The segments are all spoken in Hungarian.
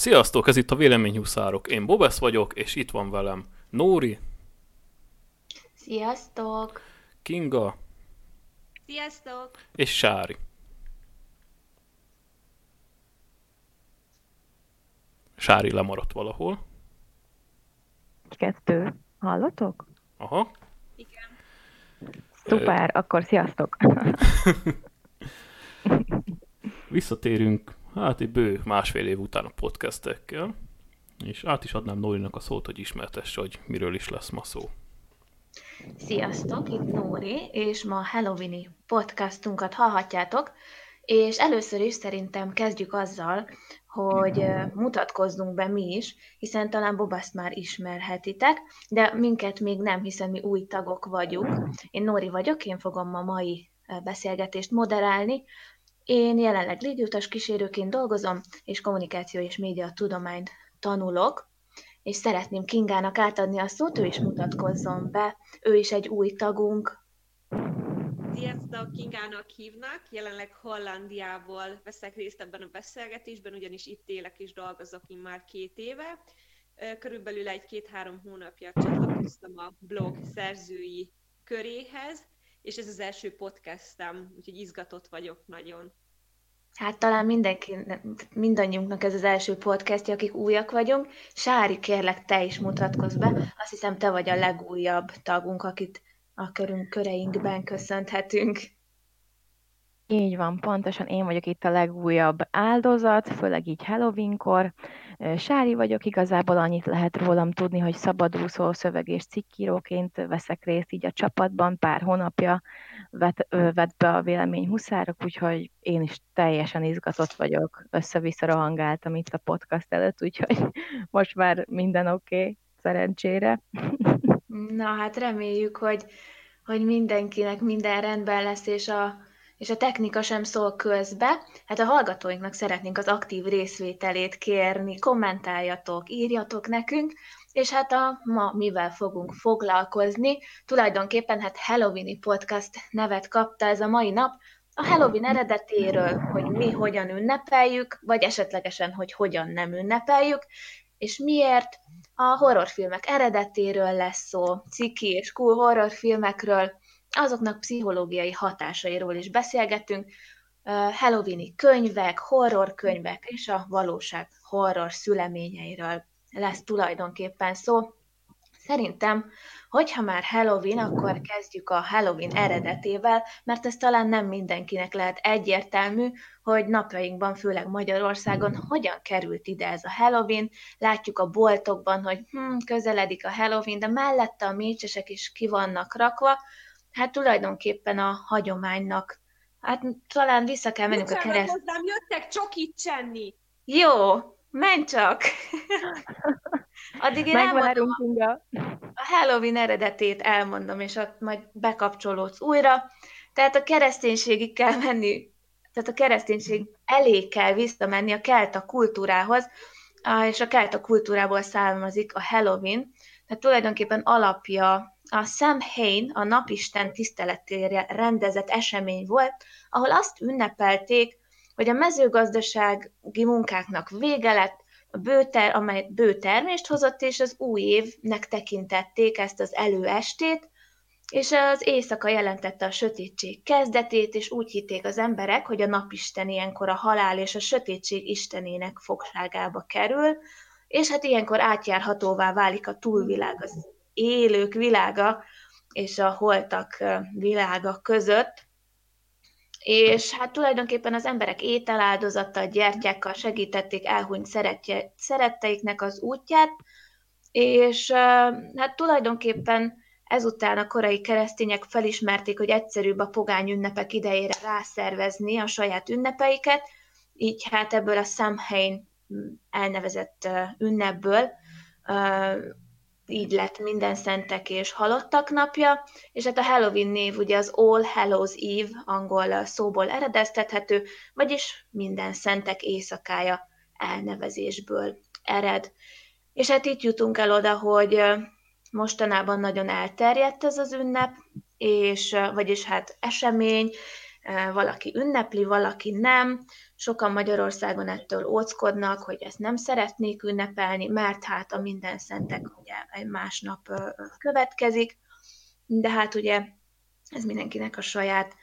Sziasztok, ez itt a Véleményhuszárok. Én Bobesz vagyok, és itt van velem Nóri. Sziasztok! Kinga. Sziasztok! És Sári. Sári lemaradt valahol. Kettő. Hallotok? Aha. Igen. Szuper, akkor sziasztok! Visszatérünk, hát egy bő másfél év után a podcastekkel, és át is adnám Nórinak a szót, hogy ismertesse, hogy miről is lesz ma szó. Sziasztok, itt Nóri, és ma Halloweeni podcastunkat hallhatjátok, és először is szerintem kezdjük azzal, hogy mutatkozzunk be mi is, hiszen talán Bobaszt már ismerhetitek, de minket még nem, hiszen mi új tagok vagyunk. Én Nóri vagyok, én fogom a mai beszélgetést moderálni. Én jelenleg légiutas kísérőként dolgozom, és kommunikáció és média tudományt tanulok, és szeretném Kingának átadni a szót, ő is mutatkozzon be. Ő is egy új tagunk, Sziasztok, Kingának hívnak, jelenleg Hollandiából veszek részt ebben a beszélgetésben, ugyanis itt élek és dolgozok én már két éve. Körülbelül egy-két-három hónapja csatlakoztam a blog szerzői köréhez, és ez az első podcastem, úgyhogy izgatott vagyok nagyon. Hát talán mindenki, mindannyiunknak ez az első podcastja, akik újak vagyunk. Sári, kérlek, te is mutatkozz be. Azt hiszem, te vagy a legújabb tagunk, akit a körünk köreinkben köszönhetünk. Így van, pontosan én vagyok itt a legújabb áldozat, főleg így Halloweenkor. Sári vagyok, igazából annyit lehet rólam tudni, hogy szabadúszó szöveg és cikkíróként veszek részt így a csapatban, pár hónapja vet, vet be a vélemény huszárok, úgyhogy én is teljesen izgatott vagyok, össze-vissza rohangáltam itt a podcast előtt, úgyhogy most már minden oké, okay, szerencsére. Na hát reméljük, hogy, hogy mindenkinek minden rendben lesz, és a, és a technika sem szól közbe. Hát a hallgatóinknak szeretnénk az aktív részvételét kérni, kommentáljatok, írjatok nekünk, és hát a ma mivel fogunk foglalkozni, tulajdonképpen hát Halloweeni podcast nevet kapta ez a mai nap, a Halloween eredetéről, hogy mi hogyan ünnepeljük, vagy esetlegesen, hogy hogyan nem ünnepeljük, és miért, a horrorfilmek eredetéről lesz szó, ciki és cool horrorfilmekről, azoknak pszichológiai hatásairól is beszélgetünk, Halloweeni könyvek, horrorkönyvek és a valóság horror szüleményeiről lesz tulajdonképpen szó. Szerintem, hogyha már Halloween, akkor kezdjük a Halloween eredetével, mert ez talán nem mindenkinek lehet egyértelmű, hogy napjainkban, főleg Magyarországon, hogyan került ide ez a Halloween. Látjuk a boltokban, hogy hm, közeledik a Halloween, de mellette a mécsesek is ki vannak rakva. Hát tulajdonképpen a hagyománynak, hát talán vissza kell mennünk a kereszt... hozzám, jöttek csokit csenni! Jó, menj csak! Addig én elmondom a, a Halloween eredetét elmondom, és ott majd bekapcsolódsz újra. Tehát a kereszténységig kell menni, tehát a kereszténység elé kell visszamenni a kelta kultúrához, és a kelta kultúrából származik a Halloween, tehát tulajdonképpen alapja a Samhain, a napisten tiszteletére rendezett esemény volt, ahol azt ünnepelték, hogy a mezőgazdasági munkáknak vége lett, a bőter, amely bő termést hozott, és az új évnek tekintették ezt az előestét, és az éjszaka jelentette a sötétség kezdetét, és úgy hitték az emberek, hogy a napisten ilyenkor a halál és a sötétség istenének fogságába kerül, és hát ilyenkor átjárhatóvá válik a túlvilág, az élők világa és a holtak világa között, és hát tulajdonképpen az emberek ételáldozattal, gyertyákkal segítették elhunyt szeretje, szeretteiknek az útját, és hát tulajdonképpen ezután a korai keresztények felismerték, hogy egyszerűbb a pogány ünnepek idejére rászervezni a saját ünnepeiket, így hát ebből a Samhain elnevezett ünnepből így lett minden szentek és halottak napja, és hát a Halloween név ugye az All Hallows Eve angol szóból eredeztethető, vagyis minden szentek éjszakája elnevezésből ered. És hát itt jutunk el oda, hogy mostanában nagyon elterjedt ez az ünnep, és vagyis hát esemény, valaki ünnepli, valaki nem. Sokan Magyarországon ettől óckodnak, hogy ezt nem szeretnék ünnepelni, mert hát a minden szentek ugye másnap következik, de hát ugye ez mindenkinek a saját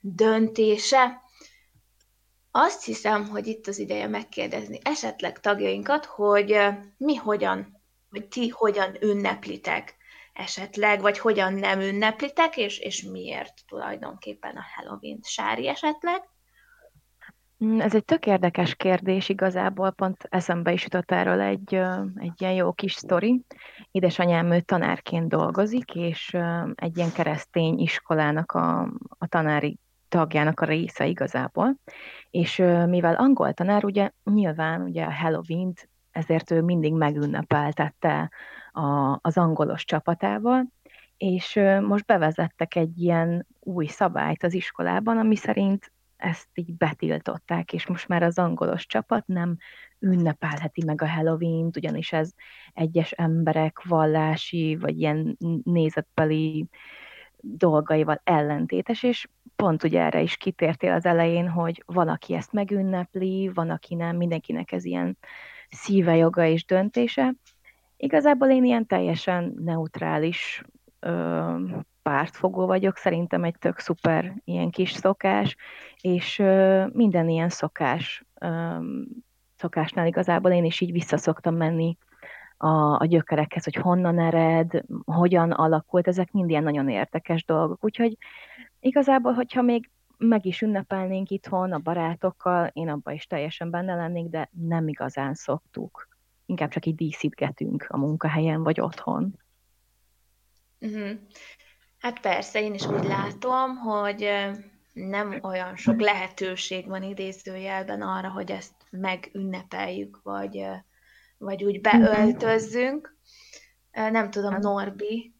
döntése. Azt hiszem, hogy itt az ideje megkérdezni esetleg tagjainkat, hogy mi hogyan, vagy ti hogyan ünneplitek esetleg, vagy hogyan nem ünneplitek, és, és miért tulajdonképpen a Halloween sári esetleg? Mm, ez egy tök érdekes kérdés igazából, pont eszembe is jutott erről egy, egy ilyen jó kis sztori. Édesanyám ő tanárként dolgozik, és egy ilyen keresztény iskolának a, a tanári tagjának a része igazából. És mivel angol tanár, ugye nyilván ugye a Halloween-t, ezért ő mindig megünnepeltette a, az angolos csapatával, és most bevezettek egy ilyen új szabályt az iskolában, ami szerint ezt így betiltották, és most már az angolos csapat nem ünnepelheti meg a halloween ugyanis ez egyes emberek vallási, vagy ilyen nézetbeli dolgaival ellentétes, és pont ugye erre is kitértél az elején, hogy van, aki ezt megünnepli, van, aki nem, mindenkinek ez ilyen szíve, joga és döntése. Igazából én ilyen teljesen neutrális ö, pártfogó vagyok, szerintem egy tök szuper ilyen kis szokás, és ö, minden ilyen szokás, ö, szokásnál igazából én is így visszaszoktam menni a, a gyökerekhez, hogy honnan ered, hogyan alakult, ezek mind ilyen nagyon érdekes dolgok. Úgyhogy igazából, hogyha még meg is ünnepelnénk itthon a barátokkal, én abban is teljesen benne lennék, de nem igazán szoktuk. Inkább csak így díszítgetünk a munkahelyen vagy otthon. Uh-huh. Hát persze, én is úgy látom, hogy nem olyan sok lehetőség van idézőjelben arra, hogy ezt megünnepeljük, vagy, vagy úgy beöltözzünk. Nem tudom, Norbi,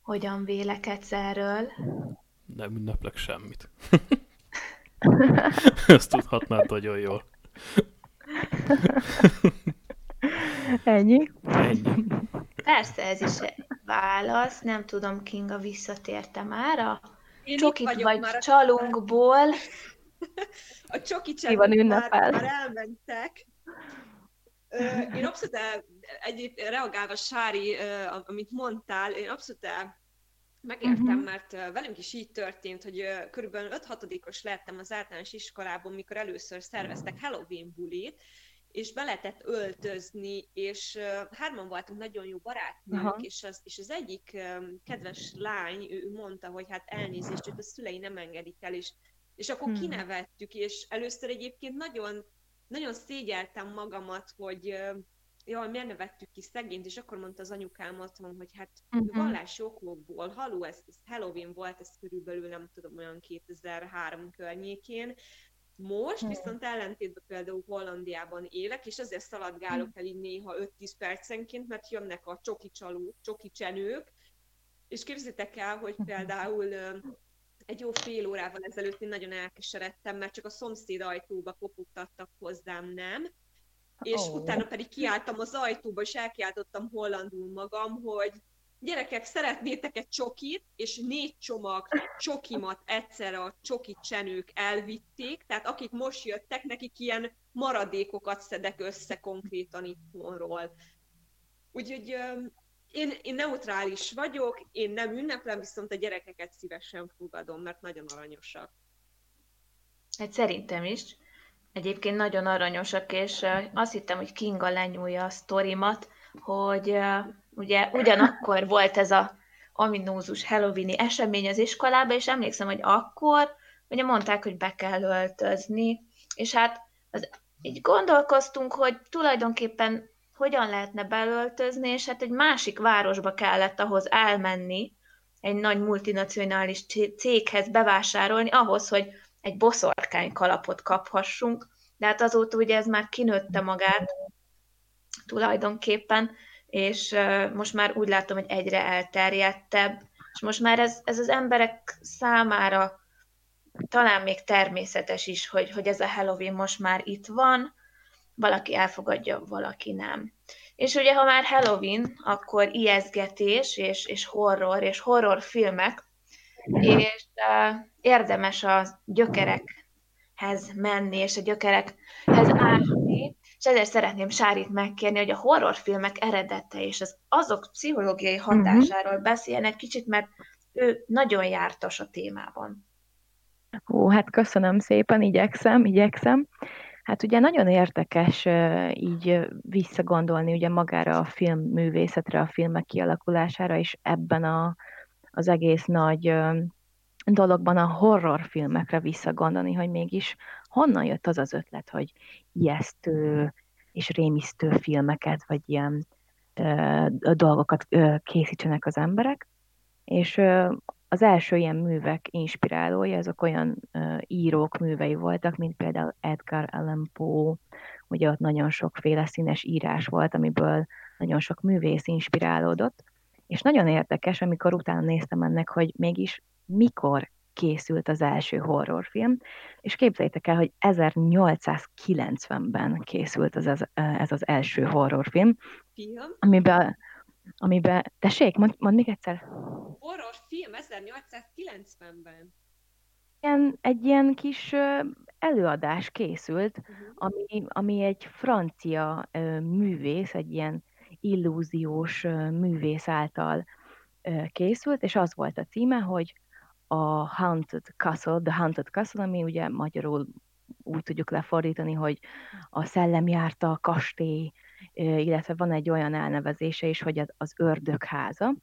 hogyan vélekedsz erről? Nem ünneplek semmit. Ezt tudhatnád nagyon jól. Ennyi? Ennyi. Persze, ez is egy válasz. Nem tudom, Kinga visszatérte már a Én csokit vagy már csalunkból. A csoki csalunk már, már elmentek. Én abszolút egy, reagálva Sári, amit mondtál, én abszolút megértem, uh-huh. mert velünk is így történt, hogy körülbelül 5-6-os lettem az általános iskolában, mikor először szerveztek Halloween bulit, és be lehetett öltözni, és hárman voltunk nagyon jó barátnők, és az, és az egyik kedves lány, ő mondta, hogy hát elnézést, hogy a szülei nem engedik el, és, és akkor hmm. kinevettük, és először egyébként nagyon, nagyon szégyeltem magamat, hogy jaj, miért nevettük ki szegényt, és akkor mondta az anyukám otthon, hogy hát uh-huh. vallási okokból, haló, ez, ez Halloween volt, ez körülbelül nem tudom, olyan 2003 környékén, most hmm. viszont ellentétben például Hollandiában élek, és azért szaladgálok el így néha 5-10 percenként, mert jönnek a csoki csaló, csoki csenők, és képzétek el, hogy például egy jó fél órával ezelőtt én nagyon elkeseredtem, mert csak a szomszéd ajtóba kopogtattak hozzám, nem? És oh. utána pedig kiálltam az ajtóba, és elkiáltottam hollandul magam, hogy gyerekek, szeretnétek egy csokit, és négy csomag csokimat egyszerre a csoki csenők elvitték, tehát akik most jöttek, nekik ilyen maradékokat szedek össze konkrétan itthonról. Úgyhogy én, én neutrális vagyok, én nem ünneplem, viszont a gyerekeket szívesen fogadom, mert nagyon aranyosak. Hát szerintem is. Egyébként nagyon aranyosak, és azt hittem, hogy Kinga lenyúlja a sztorimat, hogy ugye ugyanakkor volt ez a ominózus halloweeni esemény az iskolába, és emlékszem, hogy akkor ugye mondták, hogy be kell öltözni, és hát az, így gondolkoztunk, hogy tulajdonképpen hogyan lehetne belöltözni, és hát egy másik városba kellett ahhoz elmenni, egy nagy multinacionális céghez bevásárolni, ahhoz, hogy egy boszorkány kalapot kaphassunk, de hát azóta ugye ez már kinőtte magát tulajdonképpen, és most már úgy látom, hogy egyre elterjedtebb, és most már ez, ez az emberek számára talán még természetes is, hogy, hogy ez a Halloween most már itt van, valaki elfogadja, valaki nem. És ugye, ha már Halloween, akkor ijeszgetés, és, és horror, és horrorfilmek, és, érdemes a gyökerekhez menni, és a gyökerekhez ásni, és ezért szeretném Sárit megkérni, hogy a horrorfilmek eredete és az azok pszichológiai mhm. hatásáról uh-huh. beszéljen egy kicsit, mert ő nagyon jártas a témában. Ó, hát köszönöm szépen, igyekszem, igyekszem. Hát ugye nagyon érdekes így visszagondolni ugye magára a filmművészetre, a filmek kialakulására, és ebben a, az egész nagy dologban a horrorfilmekre visszagondolni, hogy mégis honnan jött az az ötlet, hogy ijesztő és rémisztő filmeket, vagy ilyen ö, dolgokat ö, készítsenek az emberek. És ö, az első ilyen művek inspirálója, azok olyan uh, írók művei voltak, mint például Edgar Allan Poe, ugye ott nagyon sokféle színes írás volt, amiből nagyon sok művész inspirálódott, és nagyon érdekes, amikor utána néztem ennek, hogy mégis mikor készült az első horrorfilm, és képzeljétek el, hogy 1890-ben készült az, ez, ez az első horrorfilm, Film? amiben amiben, tessék, mond, mond még egyszer. Horrorfilm 1890-ben. Ilyen, egy ilyen kis előadás készült, uh-huh. ami, ami egy francia művész, egy ilyen illúziós művész által készült, és az volt a címe, hogy a Haunted Castle, The Haunted Castle, ami ugye magyarul úgy tudjuk lefordítani, hogy a szellem járta a kastély, illetve van egy olyan elnevezése is, hogy az ördögháza,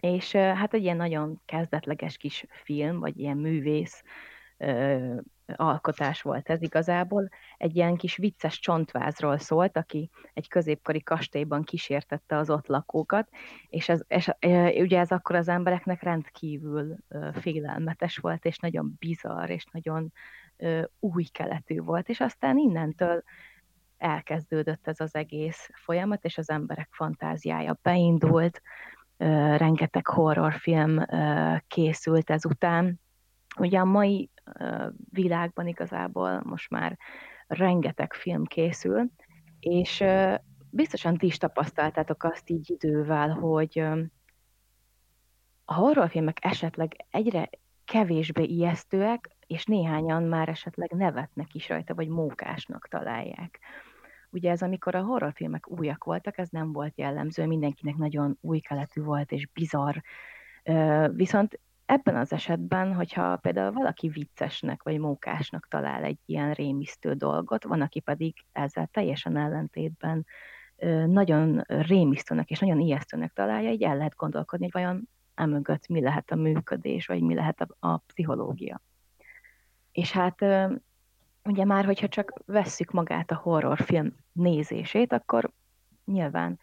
és hát egy ilyen nagyon kezdetleges kis film, vagy ilyen művész alkotás volt ez igazából. Egy ilyen kis vicces csontvázról szólt, aki egy középkori kastélyban kísértette az ott lakókat, és, ez, és ugye ez akkor az embereknek rendkívül félelmetes volt, és nagyon bizarr, és nagyon új keletű volt, és aztán innentől elkezdődött ez az egész folyamat, és az emberek fantáziája beindult, rengeteg horrorfilm készült ezután. Ugye a mai világban igazából most már rengeteg film készül, és biztosan ti is tapasztaltátok azt így idővel, hogy a horrorfilmek esetleg egyre kevésbé ijesztőek, és néhányan már esetleg nevetnek is rajta, vagy mókásnak találják. Ugye ez, amikor a horrorfilmek újak voltak, ez nem volt jellemző, mindenkinek nagyon új keletű volt és bizarr. Viszont ebben az esetben, hogyha például valaki viccesnek vagy mókásnak talál egy ilyen rémisztő dolgot, van, aki pedig ezzel teljesen ellentétben nagyon rémisztőnek és nagyon ijesztőnek találja, így el lehet gondolkodni, hogy vajon emögött mi lehet a működés, vagy mi lehet a, a pszichológia. És hát ugye már, hogyha csak vesszük magát a horrorfilm nézését, akkor nyilván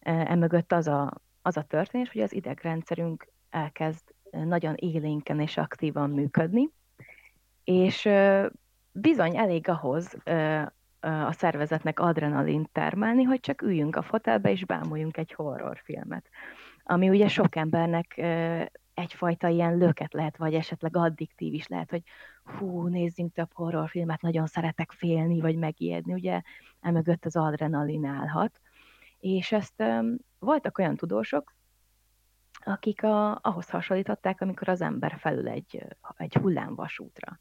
emögött az a, az a történés, hogy az idegrendszerünk elkezd nagyon élénken és aktívan működni, és bizony elég ahhoz a szervezetnek adrenalin termelni, hogy csak üljünk a fotelbe és bámuljunk egy horrorfilmet. Ami ugye sok embernek egyfajta ilyen löket lehet, vagy esetleg addiktív is lehet, hogy hú, nézzünk több horrorfilmet, nagyon szeretek félni, vagy megijedni, ugye emögött az adrenalin állhat. És ezt um, voltak olyan tudósok, akik a, ahhoz hasonlították, amikor az ember felül egy, egy hullámvasútra.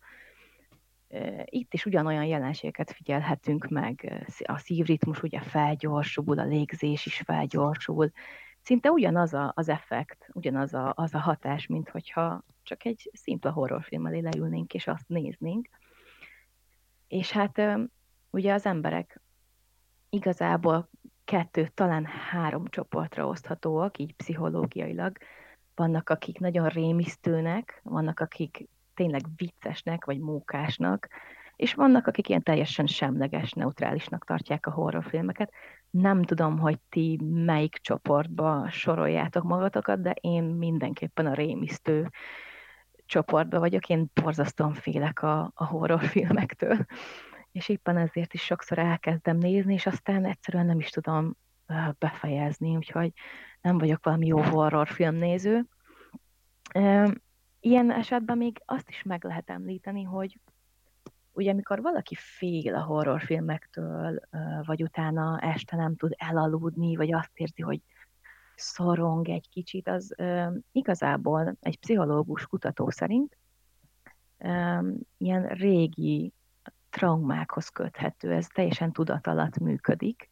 Itt is ugyanolyan jelenségeket figyelhetünk meg, a szívritmus ugye felgyorsul, a légzés is felgyorsul, szinte ugyanaz a, az effekt, ugyanaz a, az a hatás, mint hogyha csak egy szimpla horrorfilm elé leülnénk és azt néznénk. És hát ugye az emberek igazából kettő, talán három csoportra oszthatóak, így pszichológiailag. Vannak, akik nagyon rémisztőnek, vannak, akik tényleg viccesnek, vagy mókásnak, és vannak, akik ilyen teljesen semleges, neutrálisnak tartják a horrorfilmeket. Nem tudom, hogy ti melyik csoportba soroljátok magatokat, de én mindenképpen a rémisztő csoportba vagyok. Én borzasztóan félek a, a horrorfilmektől, és éppen ezért is sokszor elkezdem nézni, és aztán egyszerűen nem is tudom befejezni, úgyhogy nem vagyok valami jó horrorfilmnéző. Ilyen esetben még azt is meg lehet említeni, hogy ugye amikor valaki fél a horrorfilmektől, vagy utána este nem tud elaludni, vagy azt érzi, hogy szorong egy kicsit, az igazából egy pszichológus kutató szerint ilyen régi traumákhoz köthető, ez teljesen tudat alatt működik.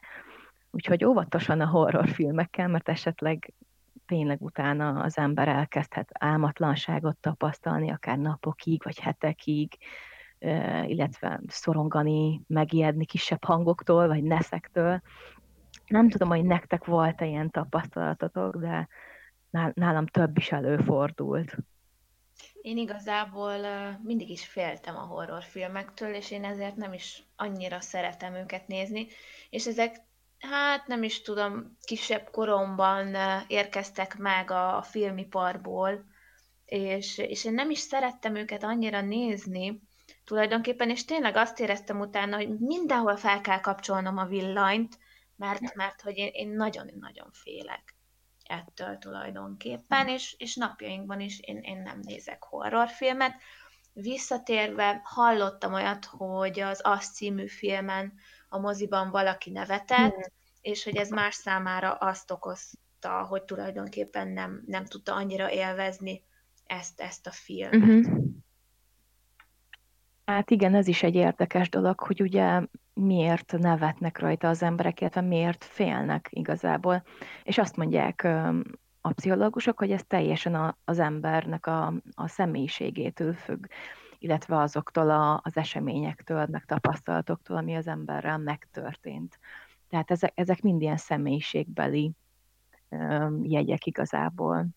Úgyhogy óvatosan a horrorfilmekkel, mert esetleg tényleg utána az ember elkezdhet álmatlanságot tapasztalni, akár napokig, vagy hetekig, illetve szorongani, megijedni kisebb hangoktól, vagy neszektől. Nem tudom, hogy nektek volt-e ilyen tapasztalatotok, de nálam több is előfordult. Én igazából mindig is féltem a horrorfilmektől, és én ezért nem is annyira szeretem őket nézni, és ezek, hát nem is tudom, kisebb koromban érkeztek meg a, a filmiparból, és, és én nem is szerettem őket annyira nézni, tulajdonképpen, és tényleg azt éreztem utána, hogy mindenhol fel kell kapcsolnom a villanyt, mert, mert hogy én, én nagyon-nagyon félek ettől tulajdonképpen, és, és napjainkban is én, én nem nézek horrorfilmet. Visszatérve hallottam olyat, hogy az Azt című filmen a moziban valaki nevetett, mm. és hogy ez más számára azt okozta, hogy tulajdonképpen nem, nem tudta annyira élvezni ezt, ezt a filmet. Mm-hmm. Hát igen, ez is egy érdekes dolog, hogy ugye miért nevetnek rajta az emberek, illetve miért félnek igazából. És azt mondják a pszichológusok, hogy ez teljesen az embernek a, a személyiségétől függ, illetve azoktól a, az eseményektől, meg tapasztalatoktól, ami az emberrel megtörtént. Tehát ezek, ezek mind ilyen személyiségbeli jegyek igazából.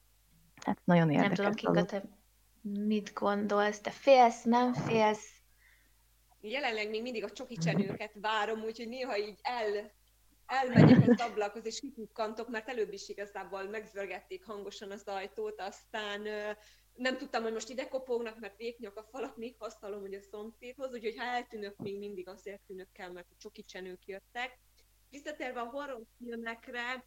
Hát nagyon érdekes. Nem tudom, Kinga, te mit gondolsz? Te félsz, nem félsz? Jelenleg még mindig a csoki csenőket várom, úgyhogy néha így el, elmegyek az ablakhoz, és kikukkantok, mert előbb is igazából megzörgették hangosan az ajtót, aztán nem tudtam, hogy most ide kopognak, mert véknyak a falak, még hasztalom, hogy a szomszédhoz, úgyhogy ha eltűnök, még mindig azért tűnök kell, mert a csoki csenők jöttek. Visszatérve a horrorfilmekre,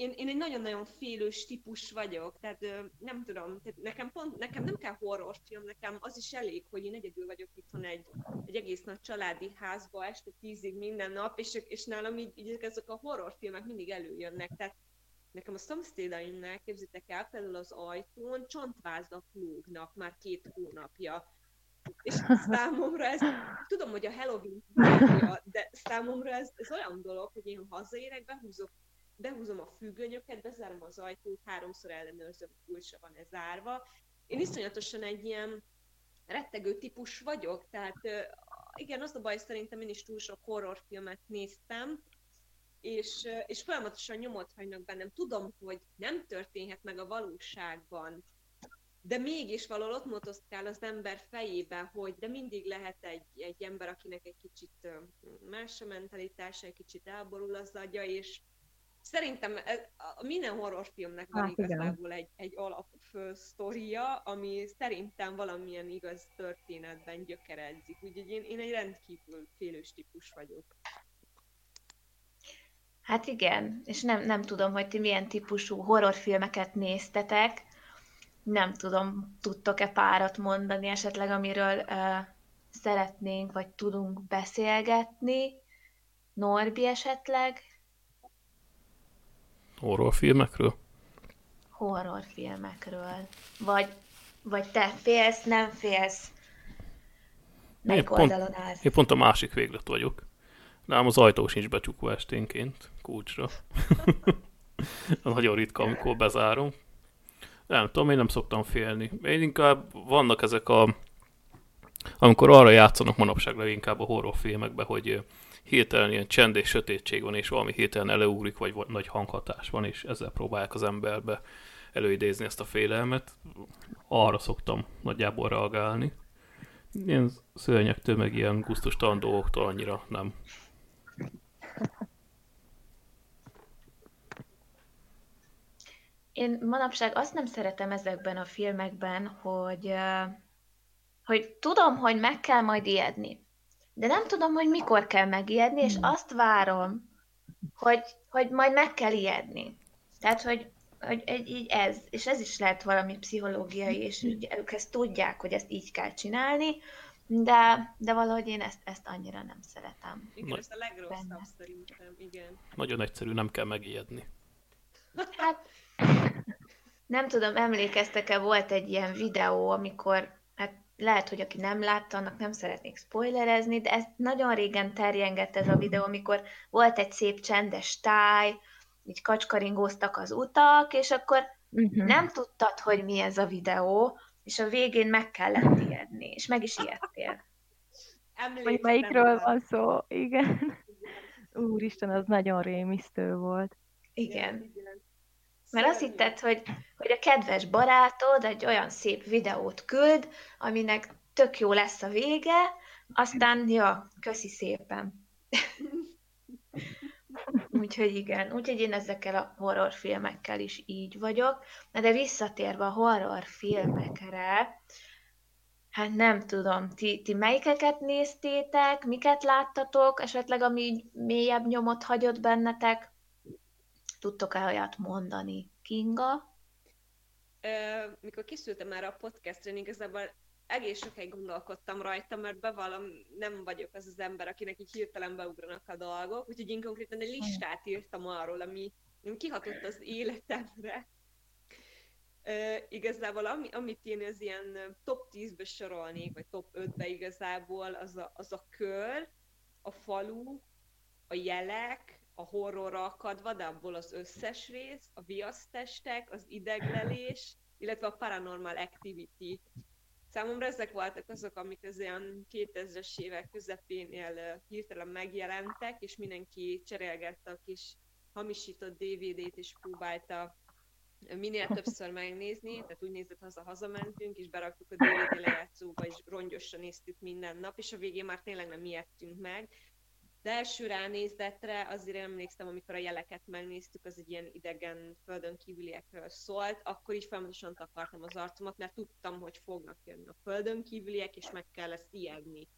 én, én egy nagyon-nagyon félős típus vagyok, tehát nem tudom, tehát nekem, pont, nekem nem kell horrorfilm, nekem az is elég, hogy én egyedül vagyok itthon egy, egy egész nagy családi házba este tízig minden nap, és, és nálam így, így ezek a horrorfilmek mindig előjönnek, tehát nekem a szomszédaimnál, képzitek el, például az ajtón csontvázak lógnak már két hónapja. És számomra ez, tudom, hogy a Halloween de számomra ez, ez olyan dolog, hogy én hazaérek, behúzok behúzom a függönyöket, bezárom az ajtót, háromszor ellenőrzöm, kulcsa van ez zárva. Én iszonyatosan egy ilyen rettegő típus vagyok, tehát igen, az a baj, szerintem én is túl sok horrorfilmet néztem, és, és folyamatosan nyomot hagynak bennem. Tudom, hogy nem történhet meg a valóságban, de mégis valahol ott motoszkál az ember fejébe, hogy de mindig lehet egy, egy ember, akinek egy kicsit más a mentalitása, egy kicsit elborul az agya, és, Szerintem ez, a minden horrorfilmnek van hát, igazából egy, egy alap sztoria, ami szerintem valamilyen igaz történetben gyökeredzik. Úgyhogy én, én egy rendkívül félős típus vagyok. Hát igen, és nem, nem tudom, hogy ti milyen típusú horrorfilmeket néztetek. Nem tudom, tudtok-e párat mondani esetleg, amiről uh, szeretnénk, vagy tudunk beszélgetni. Norbi esetleg? Horrorfilmekről? Horrorfilmekről. Vagy, vagy te félsz, nem félsz. Melyik én pont, állsz? Én pont a másik véglet vagyok. Nálam az ajtó sincs becsukva esténként, kulcsra. Nagyon ritka, amikor bezárom. Nem tudom, én nem szoktam félni. Én inkább vannak ezek a... Amikor arra játszanak manapság leginkább a horrorfilmekben, hogy hirtelen ilyen csend és sötétség van, és valami hirtelen előugrik, vagy nagy hanghatás van, és ezzel próbálják az emberbe előidézni ezt a félelmet. Arra szoktam nagyjából reagálni. Ilyen szörnyektől, meg ilyen gusztustalan dolgoktól annyira nem. Én manapság azt nem szeretem ezekben a filmekben, hogy, hogy tudom, hogy meg kell majd ijedni de nem tudom, hogy mikor kell megijedni, és hmm. azt várom, hogy, hogy majd meg kell ijedni. Tehát, hogy, hogy egy, így ez, és ez is lehet valami pszichológiai, és ők ezt tudják, hogy ezt így kell csinálni, de, de valahogy én ezt, ezt annyira nem szeretem. Igen, ez a legrosszabb benne. szerintem, igen. Nagyon egyszerű, nem kell megijedni. Hát, nem tudom, emlékeztek-e, volt egy ilyen videó, amikor lehet, hogy aki nem látta, annak nem szeretnék spoilerezni, de ez nagyon régen terjengett ez a videó, amikor volt egy szép csendes táj, így kacskaringóztak az utak, és akkor uh-huh. nem tudtad, hogy mi ez a videó, és a végén meg kellett ijedni, és meg is ijedtél. Hogy melyikről van szó, igen. Úristen, az nagyon rémisztő volt. Igen. Mert azt hitted, hogy, hogy a kedves barátod egy olyan szép videót küld, aminek tök jó lesz a vége, aztán, ja, köszi szépen. Úgyhogy igen, úgyhogy én ezekkel a horrorfilmekkel is így vagyok. De visszatérve a horrorfilmekre, hát nem tudom, ti, ti melyikeket néztétek, miket láttatok, esetleg ami mélyebb nyomot hagyott bennetek? Tudtok-e olyat mondani? Kinga? Ö, mikor készültem már a podcastre, igazából egész sokáig gondolkodtam rajta, mert bevallom, nem vagyok az az ember, akinek így hirtelen beugranak a dolgok, úgyhogy én konkrétan egy listát írtam arról, ami, kihatott az életemre. Uh, igazából ami, amit én az ilyen top 10-be sorolnék, vagy top 5-be igazából, az a, az a kör, a falu, a jelek, a horrorra akadva, de abból az összes rész, a viasztestek, az ideglelés, illetve a paranormal activity. Számomra ezek voltak azok, amik az olyan 2000-es évek közepénél hirtelen megjelentek, és mindenki cserélgette a kis hamisított DVD-t, és próbálta minél többször megnézni, tehát úgy nézett, haza hazamentünk, és beraktuk a DVD lejátszóba, és rongyosra néztük minden nap, és a végén már tényleg nem ijedtünk meg, de első ránézetre azért emlékszem, amikor a jeleket megnéztük, az egy ilyen idegen földön kívüliekről szólt, akkor is folyamatosan takartam az arcomat, mert tudtam, hogy fognak jönni a földön kívüliek, és meg kell ezt ijedni.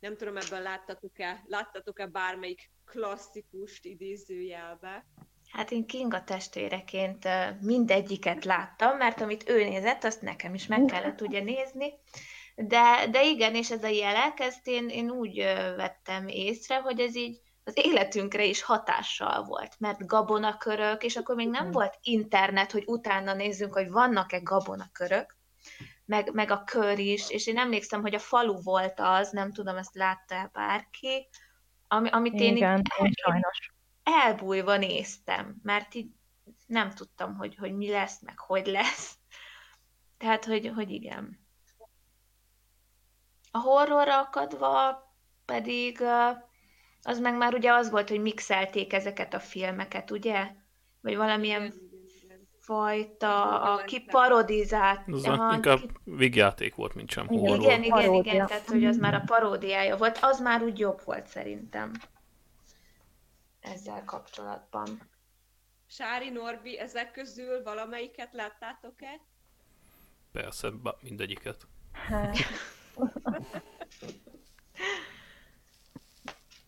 Nem tudom, ebben láttatok-e, láttatok-e bármelyik klasszikust idézőjelbe? Hát én Kinga testvéreként mindegyiket láttam, mert amit ő nézett, azt nekem is meg kellett ugye nézni. De, de igen, és ez a jelek, ezt én, én úgy vettem észre, hogy ez így az életünkre is hatással volt, mert gabonakörök, és akkor még nem volt internet, hogy utána nézzünk, hogy vannak-e gabonakörök, meg, meg a kör is, és én emlékszem, hogy a falu volt az, nem tudom, ezt látta-e bárki, ami, amit én, Igen, így, én sajnos. elbújva néztem, mert így nem tudtam, hogy, hogy mi lesz, meg hogy lesz. Tehát, hogy, hogy igen. A horrorra akadva pedig az meg már ugye az volt, hogy mixelték ezeket a filmeket, ugye? Vagy valamilyen fajta, aki parodizált. Az aha, inkább ki... végjáték volt, mint sem horror. Igen, igen, Paródia. igen, tehát hogy az már a paródiája volt. Az már úgy jobb volt szerintem. Ezzel kapcsolatban. Sári, Norbi, ezek közül valamelyiket láttátok-e? Persze, mindegyiket. Hát,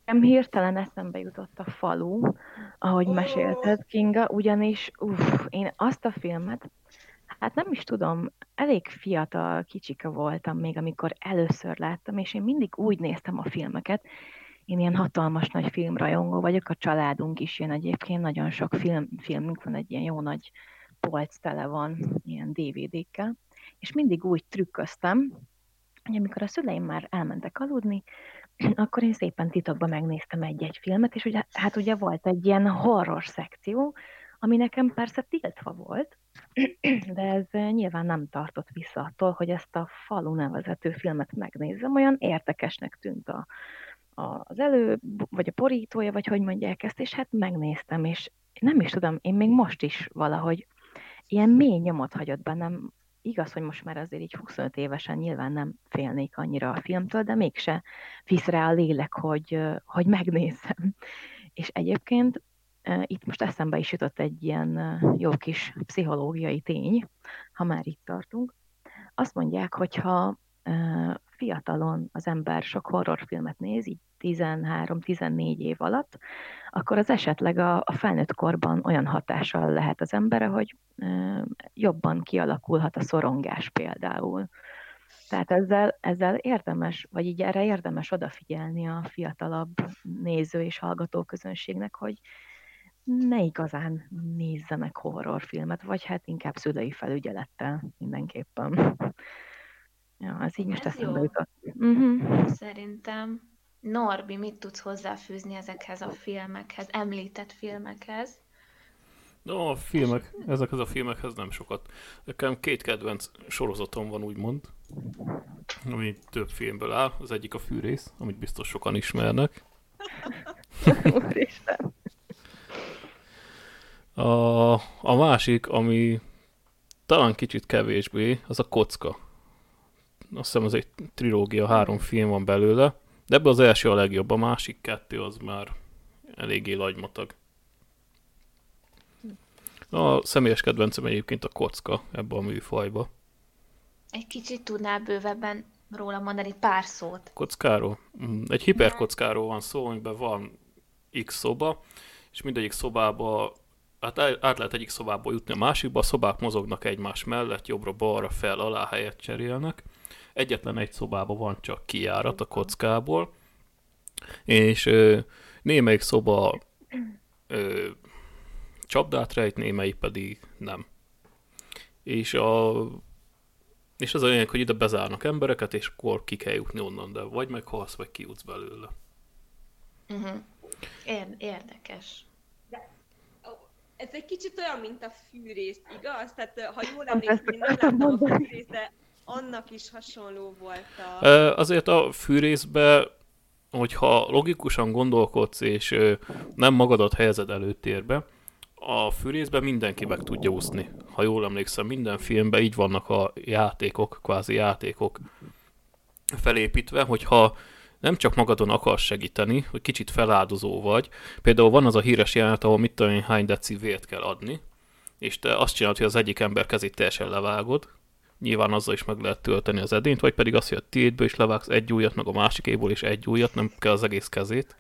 Nem hirtelen eszembe jutott a falu, ahogy oh. mesélted, Kinga, ugyanis uff, én azt a filmet, hát nem is tudom, elég fiatal, kicsika voltam még, amikor először láttam, és én mindig úgy néztem a filmeket, én ilyen hatalmas nagy filmrajongó vagyok, a családunk is ilyen egyébként, nagyon sok film, filmünk van, egy ilyen jó nagy polc tele van ilyen DVD-kkel, és mindig úgy trükköztem, hogy amikor a szüleim már elmentek aludni, akkor én szépen titokban megnéztem egy-egy filmet, és ugye, hát ugye volt egy ilyen horror szekció, ami nekem persze tiltva volt, de ez nyilván nem tartott vissza attól, hogy ezt a falu nevezető filmet megnézzem, olyan értekesnek tűnt a, a, az elő, vagy a porítója, vagy hogy mondják ezt, és hát megnéztem, és nem is tudom, én még most is valahogy ilyen mély nyomot hagyott bennem igaz, hogy most már azért így 25 évesen nyilván nem félnék annyira a filmtől, de mégse visz rá a lélek, hogy, hogy megnézem. És egyébként itt most eszembe is jutott egy ilyen jó kis pszichológiai tény, ha már itt tartunk. Azt mondják, hogyha fiatalon az ember sok horrorfilmet néz, így 13-14 év alatt, akkor az esetleg a, a felnőtt korban olyan hatással lehet az embere, hogy jobban kialakulhat a szorongás például. Tehát ezzel, ezzel érdemes, vagy így erre érdemes odafigyelni a fiatalabb néző és hallgató közönségnek, hogy ne igazán nézzenek horrorfilmet, vagy hát inkább szülői felügyelettel mindenképpen. Ja, az így most eszembe jutott. Uh-huh. Szerintem. Norbi, mit tudsz hozzáfűzni ezekhez a filmekhez, említett filmekhez? No, a filmek, ezekhez a filmekhez nem sokat. Nekem két kedvenc sorozatom van, úgymond, ami több filmből áll. Az egyik a Fűrész, amit biztos sokan ismernek. A, a másik, ami talán kicsit kevésbé, az a Kocka. Azt hiszem az egy trilógia, három film van belőle, de ebből az első a legjobb, a másik kettő az már eléggé lagymatag. A személyes kedvencem egyébként a kocka ebbe a műfajba. Egy kicsit tudnál bővebben róla mondani pár szót. Kockáról? Mm, egy hiperkockáról van szó, amiben van X szoba, és mindegyik szobába, hát át lehet egyik szobából jutni a másikba, a szobák mozognak egymás mellett, jobbra, balra, fel, alá helyet cserélnek. Egyetlen egy szobában van csak kijárat a kockából, és ö, némelyik szoba ö, csapdát rejt, némelyik pedig nem. És, a, és az a lényeg, hogy ide bezárnak embereket, és akkor ki kell jutni onnan, de vagy meghalsz, vagy kijutsz belőle. Uh-huh. Érdekes. De ez egy kicsit olyan, mint a fűrész, igaz? Tehát ha jól emlékszem, én nem láttam a fűrész, de annak is hasonló volt a... Azért a fűrészbe, hogyha logikusan gondolkodsz, és nem magadat helyezed előtérbe, a fűrészben mindenki meg tudja úszni. Ha jól emlékszem, minden filmben így vannak a játékok, kvázi játékok felépítve, hogyha nem csak magadon akarsz segíteni, hogy kicsit feláldozó vagy. Például van az a híres jelenet, ahol mit tudom hány deci vért kell adni, és te azt csinálod, hogy az egyik ember kezét teljesen levágod, nyilván azzal is meg lehet tölteni az edényt, vagy pedig azt, hogy a tiédből is levágsz egy újat, meg a másikéból is egy újat, nem kell az egész kezét.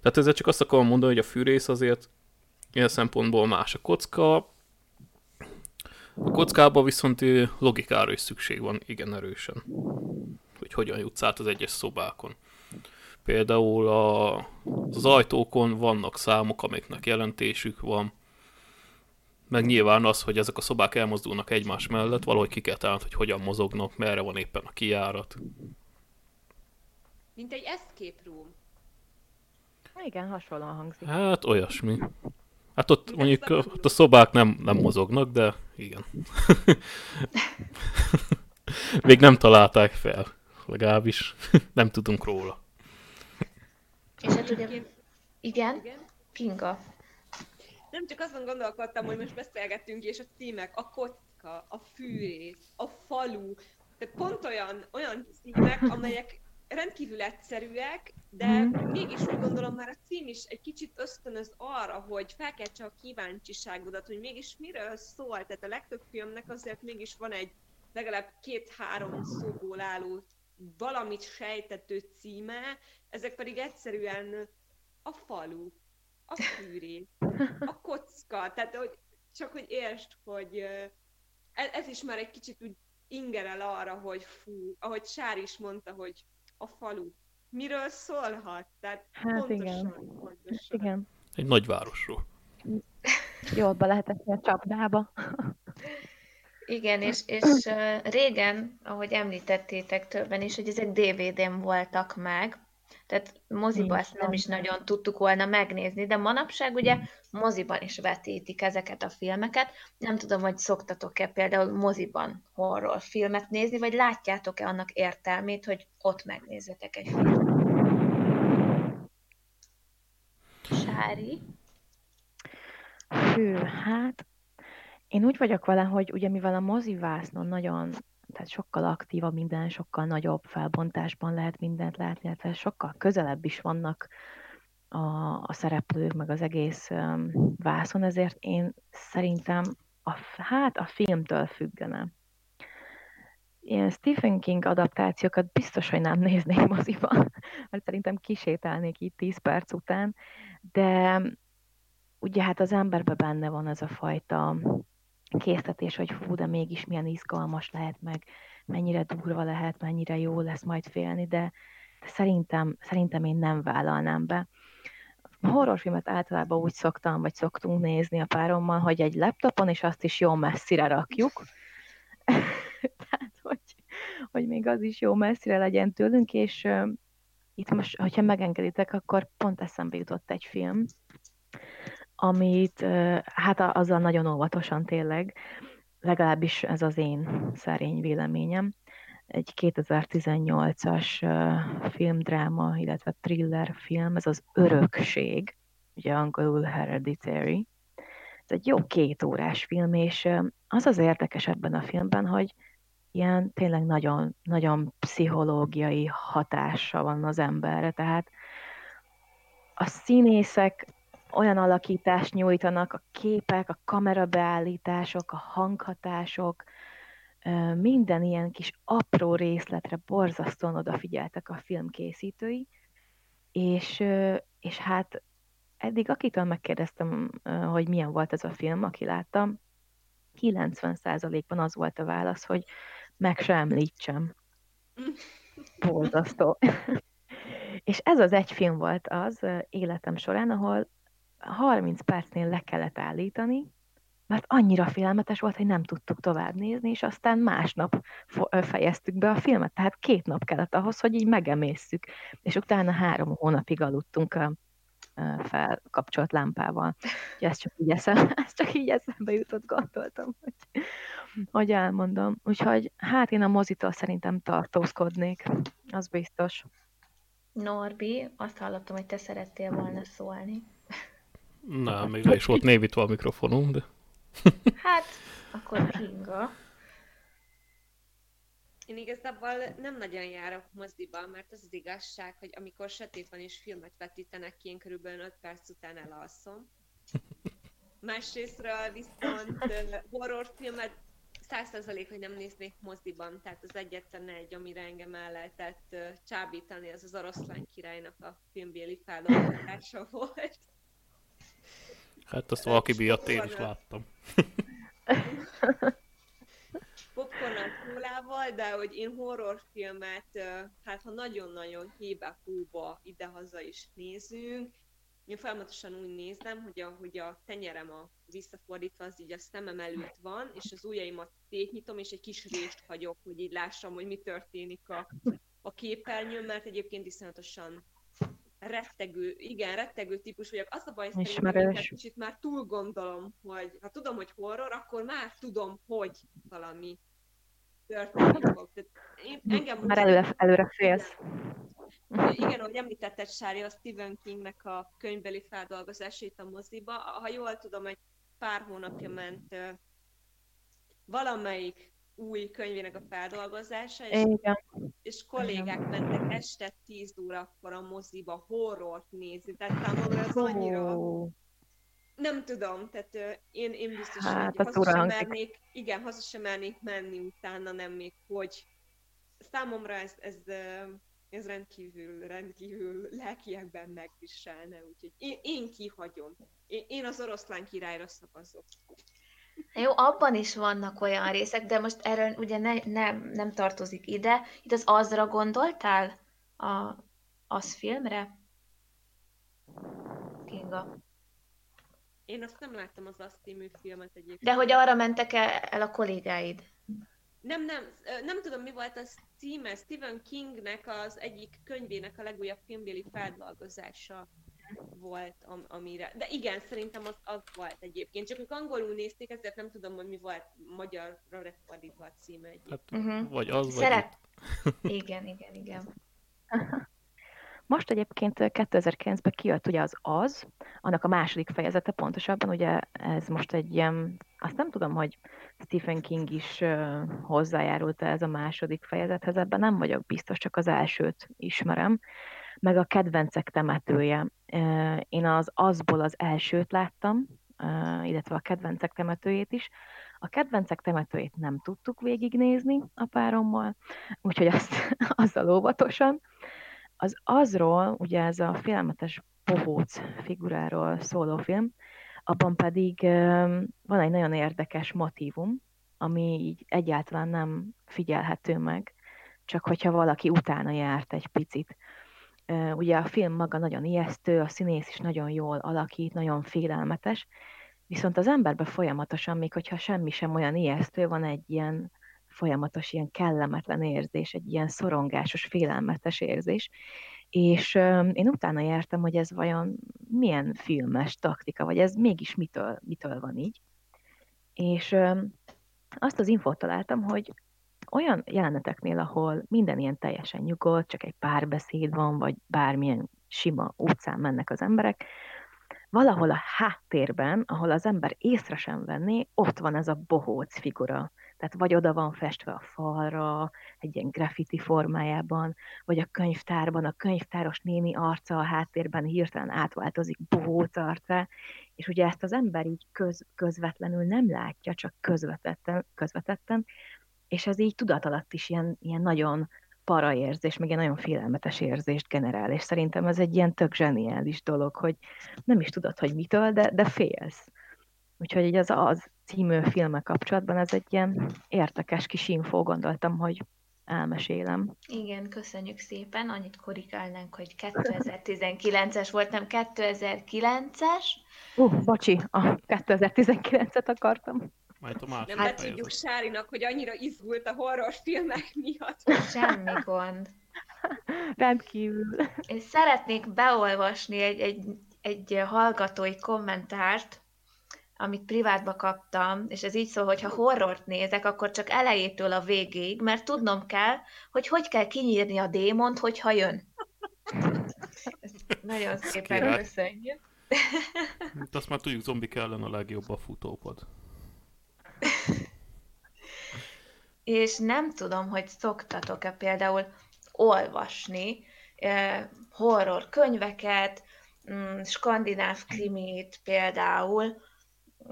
Tehát ezzel csak azt akarom mondani, hogy a fűrész azért ilyen szempontból más a kocka. A kockában viszont logikára is szükség van igen erősen, hogy hogyan jutsz át az egyes szobákon. Például a, az ajtókon vannak számok, amiknek jelentésük van, meg nyilván az, hogy ezek a szobák elmozdulnak egymás mellett, valahogy ki kell találni, hogy hogyan mozognak, merre van éppen a kijárat. Mint egy escape room. Igen, hasonlóan hangzik. Hát olyasmi. Hát ott mondjuk ott a szobák nem, nem mozognak, de igen. Még nem találták fel, legalábbis nem tudunk róla. És hát ugye, igen, Kinga. Nem csak azon gondolkodtam, hogy most beszélgettünk, és a címek, a kocka, a fűrész, a falu, tehát pont olyan, olyan címek, amelyek rendkívül egyszerűek, de mégis úgy gondolom már a cím is egy kicsit ösztönöz arra, hogy felkeltse a kíváncsiságodat, hogy mégis miről szól. Tehát a legtöbb filmnek azért mégis van egy legalább két-három szóból álló valamit sejtető címe, ezek pedig egyszerűen a falu, a fűré, a kocka, tehát hogy csak hogy értsd, hogy ez is már egy kicsit úgy ingerel arra, hogy fú, ahogy Sár is mondta, hogy a falu. Miről szólhat? Tehát hát pontosan, igen. pontosan. igen. Egy nagyvárosról. Jól be lehetett a csapdába. Igen, és, és régen, ahogy említettétek többen is, hogy ezek DVD-n voltak meg, tehát moziba ezt nem is nagyon tudtuk volna megnézni, de manapság ugye moziban is vetítik ezeket a filmeket. Nem tudom, hogy szoktatok-e például moziban horrorfilmet nézni, vagy látjátok-e annak értelmét, hogy ott megnézzetek egy filmet. Sári? Hű, hát én úgy vagyok vele, hogy ugye mivel a mozivásznon nagyon tehát sokkal aktívabb minden, sokkal nagyobb felbontásban lehet mindent látni, illetve sokkal közelebb is vannak a, a szereplők, meg az egész um, vászon, ezért én szerintem a, hát a filmtől függene. Ilyen Stephen King adaptációkat biztos, hogy nem néznék moziba, mert szerintem kisétálnék itt 10 perc után, de ugye hát az emberben benne van ez a fajta késztetés, hogy hú, de mégis milyen izgalmas lehet, meg mennyire durva lehet, mennyire jó lesz majd félni, de, de szerintem, szerintem én nem vállalnám be. Horrorfilmet általában úgy szoktam, vagy szoktunk nézni a párommal, hogy egy laptopon, és azt is jó messzire rakjuk. Tehát, hogy, hogy még az is jó messzire legyen tőlünk, és uh, itt most, hogyha megengeditek, akkor pont eszembe jutott egy film, amit hát azzal nagyon óvatosan tényleg, legalábbis ez az én szerény véleményem, egy 2018-as uh, filmdráma, illetve thriller film, ez az Örökség, ugye angolul Hereditary. Ez egy jó két órás film, és az az érdekes ebben a filmben, hogy ilyen tényleg nagyon, nagyon pszichológiai hatása van az emberre, tehát a színészek olyan alakítást nyújtanak, a képek, a kamerabeállítások, a hanghatások, minden ilyen kis apró részletre borzasztóan odafigyeltek a film és, és hát eddig akitől megkérdeztem, hogy milyen volt ez a film, aki láttam, 90%-ban az volt a válasz, hogy meg se említsem. Borzasztó. és ez az egy film volt az életem során, ahol 30 percnél le kellett állítani, mert annyira félelmetes volt, hogy nem tudtuk tovább nézni, és aztán másnap fejeztük be a filmet, tehát két nap kellett ahhoz, hogy így megemészszük, és utána három hónapig aludtunk a felkapcsolt lámpával. ez csak így, eszem, ez csak így eszembe jutott, gondoltam, hogy, hogy elmondom. Úgyhogy hát én a mozitól szerintem tartózkodnék, az biztos. Norbi, azt hallottam, hogy te szerettél volna szólni. Na, még le is volt névítva a mikrofonunk, de... Hát, akkor Kinga. Én igazából nem nagyon járok moziba, mert az az igazság, hogy amikor sötét van és filmet vetítenek ki, én körülbelül 5 perc után elalszom. Másrésztről viszont horrorfilmet százszerzalék, hogy nem néznék moziban, tehát az egyetlen egy, amire engem el lehetett csábítani, az az oroszlán királynak a filmbéli feldolgozása volt. Hát azt valaki miatt én is láttam. Popcornnal, kólával, de hogy én horrorfilmet, hát ha nagyon-nagyon hébe-húba ide-haza is nézünk, én folyamatosan úgy nézem, hogy a, hogy a tenyerem a visszafordítva, az így a szemem előtt van, és az ujjaimat szétnyitom, és egy kis rést hagyok, hogy így lássam, hogy mi történik a, a képernyőn, mert egyébként iszonyatosan rettegő, igen, rettegő típus vagyok. Az a baj, hogy kicsit már túl gondolom, hogy ha tudom, hogy horror, akkor már tudom, hogy valami történik fog. én, engem már előre, előre félsz. Igen, ahogy említetted, Sári, a Stephen Kingnek a könyvbeli feldolgozásait a moziba. Ha jól tudom, egy pár hónapja ment valamelyik új könyvének a feldolgozása, és, Igen. és kollégák mentek este 10 órakor a moziba horrort nézni, tehát számomra ez annyira... Nem tudom, tehát én, én biztos, hát, hogy haza sem mernék, igen, haza sem mernék menni utána, nem még hogy. Számomra ez, ez, ez rendkívül, rendkívül lelkiekben megviselne, úgyhogy én, én kihagyom. Én, én az oroszlán királyra szavazok. Jó, abban is vannak olyan részek, de most erről ugye ne, nem, nem tartozik ide. Itt az azra gondoltál? A, az filmre? Kinga. Én azt nem láttam az azt című filmet egyébként. De hogy arra mentek el, a kollégáid? Nem, nem, nem tudom, mi volt a címe. Stephen Kingnek az egyik könyvének a legújabb filmbéli feldolgozása volt, am, amire... De igen, szerintem az, az volt egyébként. Csak ők angolul nézték, ezért nem tudom, hogy mi volt magyarra lefordítva a címe egyébként. Hát, uh-huh. Vagy az, vagy... Szeret... igen, igen, igen. Most egyébként 2009-ben kijött ugye az az, annak a második fejezete pontosabban, ugye ez most egy ilyen, azt nem tudom, hogy Stephen King is hozzájárult ez a második fejezethez, ebben nem vagyok biztos, csak az elsőt ismerem meg a kedvencek temetője. Én az azból az elsőt láttam, illetve a kedvencek temetőjét is. A kedvencek temetőjét nem tudtuk végignézni a párommal, úgyhogy azt, azzal óvatosan. Az azról, ugye ez a félelmetes bohóc figuráról szóló film, abban pedig van egy nagyon érdekes motivum, ami így egyáltalán nem figyelhető meg, csak hogyha valaki utána járt egy picit. Ugye a film maga nagyon ijesztő, a színész is nagyon jól alakít, nagyon félelmetes, viszont az emberben folyamatosan, még hogyha semmi sem olyan ijesztő, van egy ilyen folyamatos ilyen kellemetlen érzés, egy ilyen szorongásos, félelmetes érzés, és én utána jártam, hogy ez vajon milyen filmes taktika, vagy ez mégis mitől, mitől van így. És azt az infót találtam, hogy olyan jeleneteknél, ahol minden ilyen teljesen nyugodt, csak egy párbeszéd van, vagy bármilyen sima utcán mennek az emberek, valahol a háttérben, ahol az ember észre sem venné, ott van ez a bohóc figura. Tehát vagy oda van festve a falra, egy ilyen graffiti formájában, vagy a könyvtárban a könyvtáros néni arca a háttérben hirtelen átváltozik bohóc arca, és ugye ezt az ember így köz, közvetlenül nem látja, csak közvetetten, közvetetten, és ez így tudat alatt is ilyen, ilyen nagyon para érzés, meg egy nagyon félelmetes érzést generál, és szerintem ez egy ilyen tök zseniális dolog, hogy nem is tudod, hogy mitől, de, de félsz. Úgyhogy az az című filme kapcsolatban ez egy ilyen érdekes kis infó, gondoltam, hogy elmesélem. Igen, köszönjük szépen. Annyit korrigálnánk, hogy 2019-es volt, nem 2009-es. Uh, bocsi, a 2019-et akartam. Majd a más Nem betudjuk Sárinak, hogy annyira izgult a horrorfilmek miatt. Semmi gond. Rendkívül. Én szeretnék beolvasni egy, egy, egy hallgatói kommentárt, amit privátba kaptam, és ez így szól, hogy ha horrort nézek, akkor csak elejétől a végéig, mert tudnom kell, hogy hogy kell kinyírni a démont, hogyha jön. Ezt nagyon szépen köszönjük. Azt már tudjuk, zombik ellen a legjobb a futópad. És nem tudom, hogy szoktatok-e például olvasni eh, horror könyveket, mm, skandináv krimit például.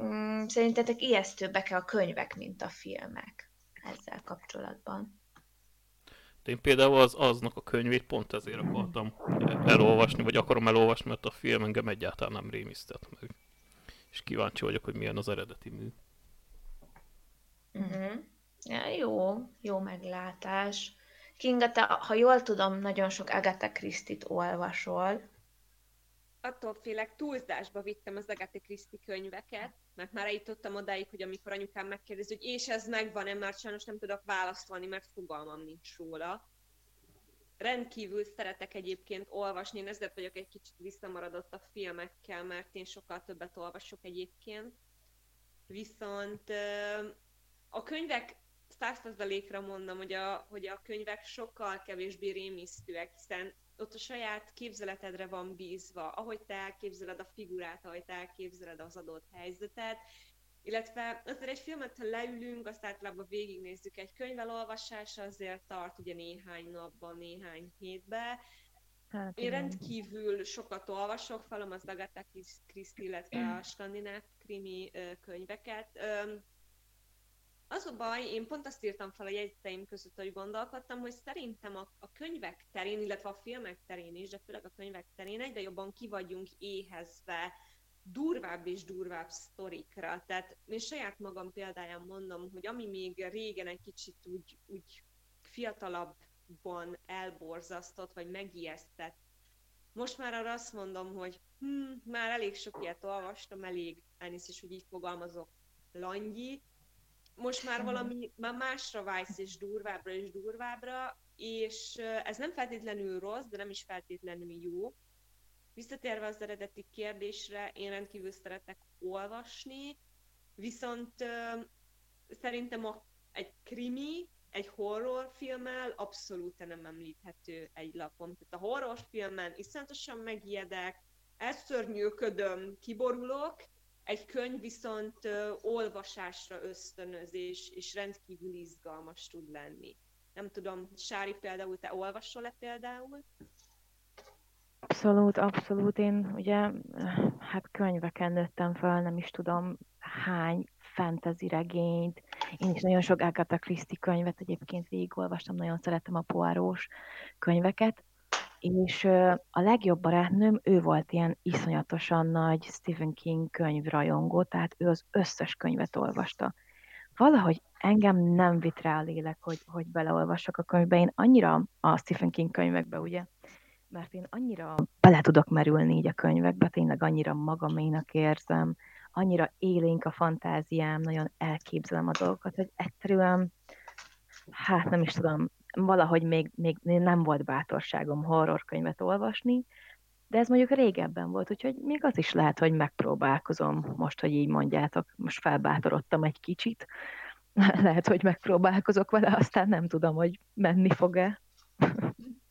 Mm, szerintetek ijesztőbbek-e a könyvek, mint a filmek ezzel kapcsolatban? Én például az aznak a könyvét pont ezért akartam elolvasni, vagy akarom elolvasni, mert a film engem egyáltalán nem rémisztett meg. És kíváncsi vagyok, hogy milyen az eredeti mű. Uh-huh. Ja, jó, jó meglátás. Kinga, te, ha jól tudom, nagyon sok Agatha Christie-t olvasol. Attól félek, túlzásba vittem az Agatha Christie könyveket, mert már eljutottam odáig, hogy amikor anyukám megkérdezi, hogy és ez megvan-e, már sajnos nem tudok választani, mert fogalmam nincs róla. Rendkívül szeretek egyébként olvasni, én ezért vagyok egy kicsit visszamaradott a filmekkel, mert én sokkal többet olvasok egyébként. Viszont a könyvek százszerzalékra mondom, hogy a, hogy a könyvek sokkal kevésbé rémisztőek, hiszen ott a saját képzeletedre van bízva, ahogy te elképzeled a figurát, ahogy te elképzeled az adott helyzetet, illetve azért egy filmet, ha leülünk, azt általában végignézzük egy könyvelolvasása, azért tart ugye néhány napban, néhány hétbe. Hát, Én rendkívül sokat olvasok, falom az Agatha Christie, illetve a skandináv krimi könyveket. Az a baj, én pont azt írtam fel a jegyzeteim között, hogy gondolkodtam, hogy szerintem a, a könyvek terén, illetve a filmek terén is, de főleg a könyvek terén egyre jobban kivagyunk éhezve durvább és durvább sztorikra. Tehát én saját magam példáján mondom, hogy ami még régen egy kicsit úgy, úgy fiatalabban elborzasztott, vagy megijesztett, most már arra azt mondom, hogy hm, már elég sok ilyet olvastam, elég, elnézést hogy így fogalmazok, langyi, most már valami már másra vájsz, és durvábbra és durvábbra, és ez nem feltétlenül rossz, de nem is feltétlenül jó. Visszatérve az eredeti kérdésre, én rendkívül szeretek olvasni, viszont szerintem a, egy krimi, egy horrorfilmmel abszolút nem említhető egy lapon. Tehát a horrorfilmen iszonyatosan megijedek, elszörnyűködöm, kiborulok, egy könyv viszont olvasásra ösztönöz, és, és rendkívül izgalmas tud lenni. Nem tudom, Sári például, te olvasol-e például? Abszolút, abszolút. Én ugye, hát könyveken nőttem fel, nem is tudom hány fantasy regényt. Én is nagyon sok Agatha Christie könyvet egyébként végigolvastam, nagyon szeretem a poárós könyveket és a legjobb barátnőm, ő volt ilyen iszonyatosan nagy Stephen King könyvrajongó, tehát ő az összes könyvet olvasta. Valahogy engem nem vitt rá a lélek, hogy, hogy beleolvassak a könyvbe. Én annyira a Stephen King könyvekbe, ugye, mert én annyira bele tudok merülni így a könyvekbe, tényleg annyira magaménak érzem, annyira élénk a fantáziám, nagyon elképzelem a dolgokat, hogy egyszerűen hát nem is tudom, valahogy még, még nem volt bátorságom horrorkönyvet olvasni, de ez mondjuk régebben volt, úgyhogy még az is lehet, hogy megpróbálkozom most, hogy így mondjátok. Most felbátorodtam egy kicsit. Lehet, hogy megpróbálkozok vele, aztán nem tudom, hogy menni fog-e.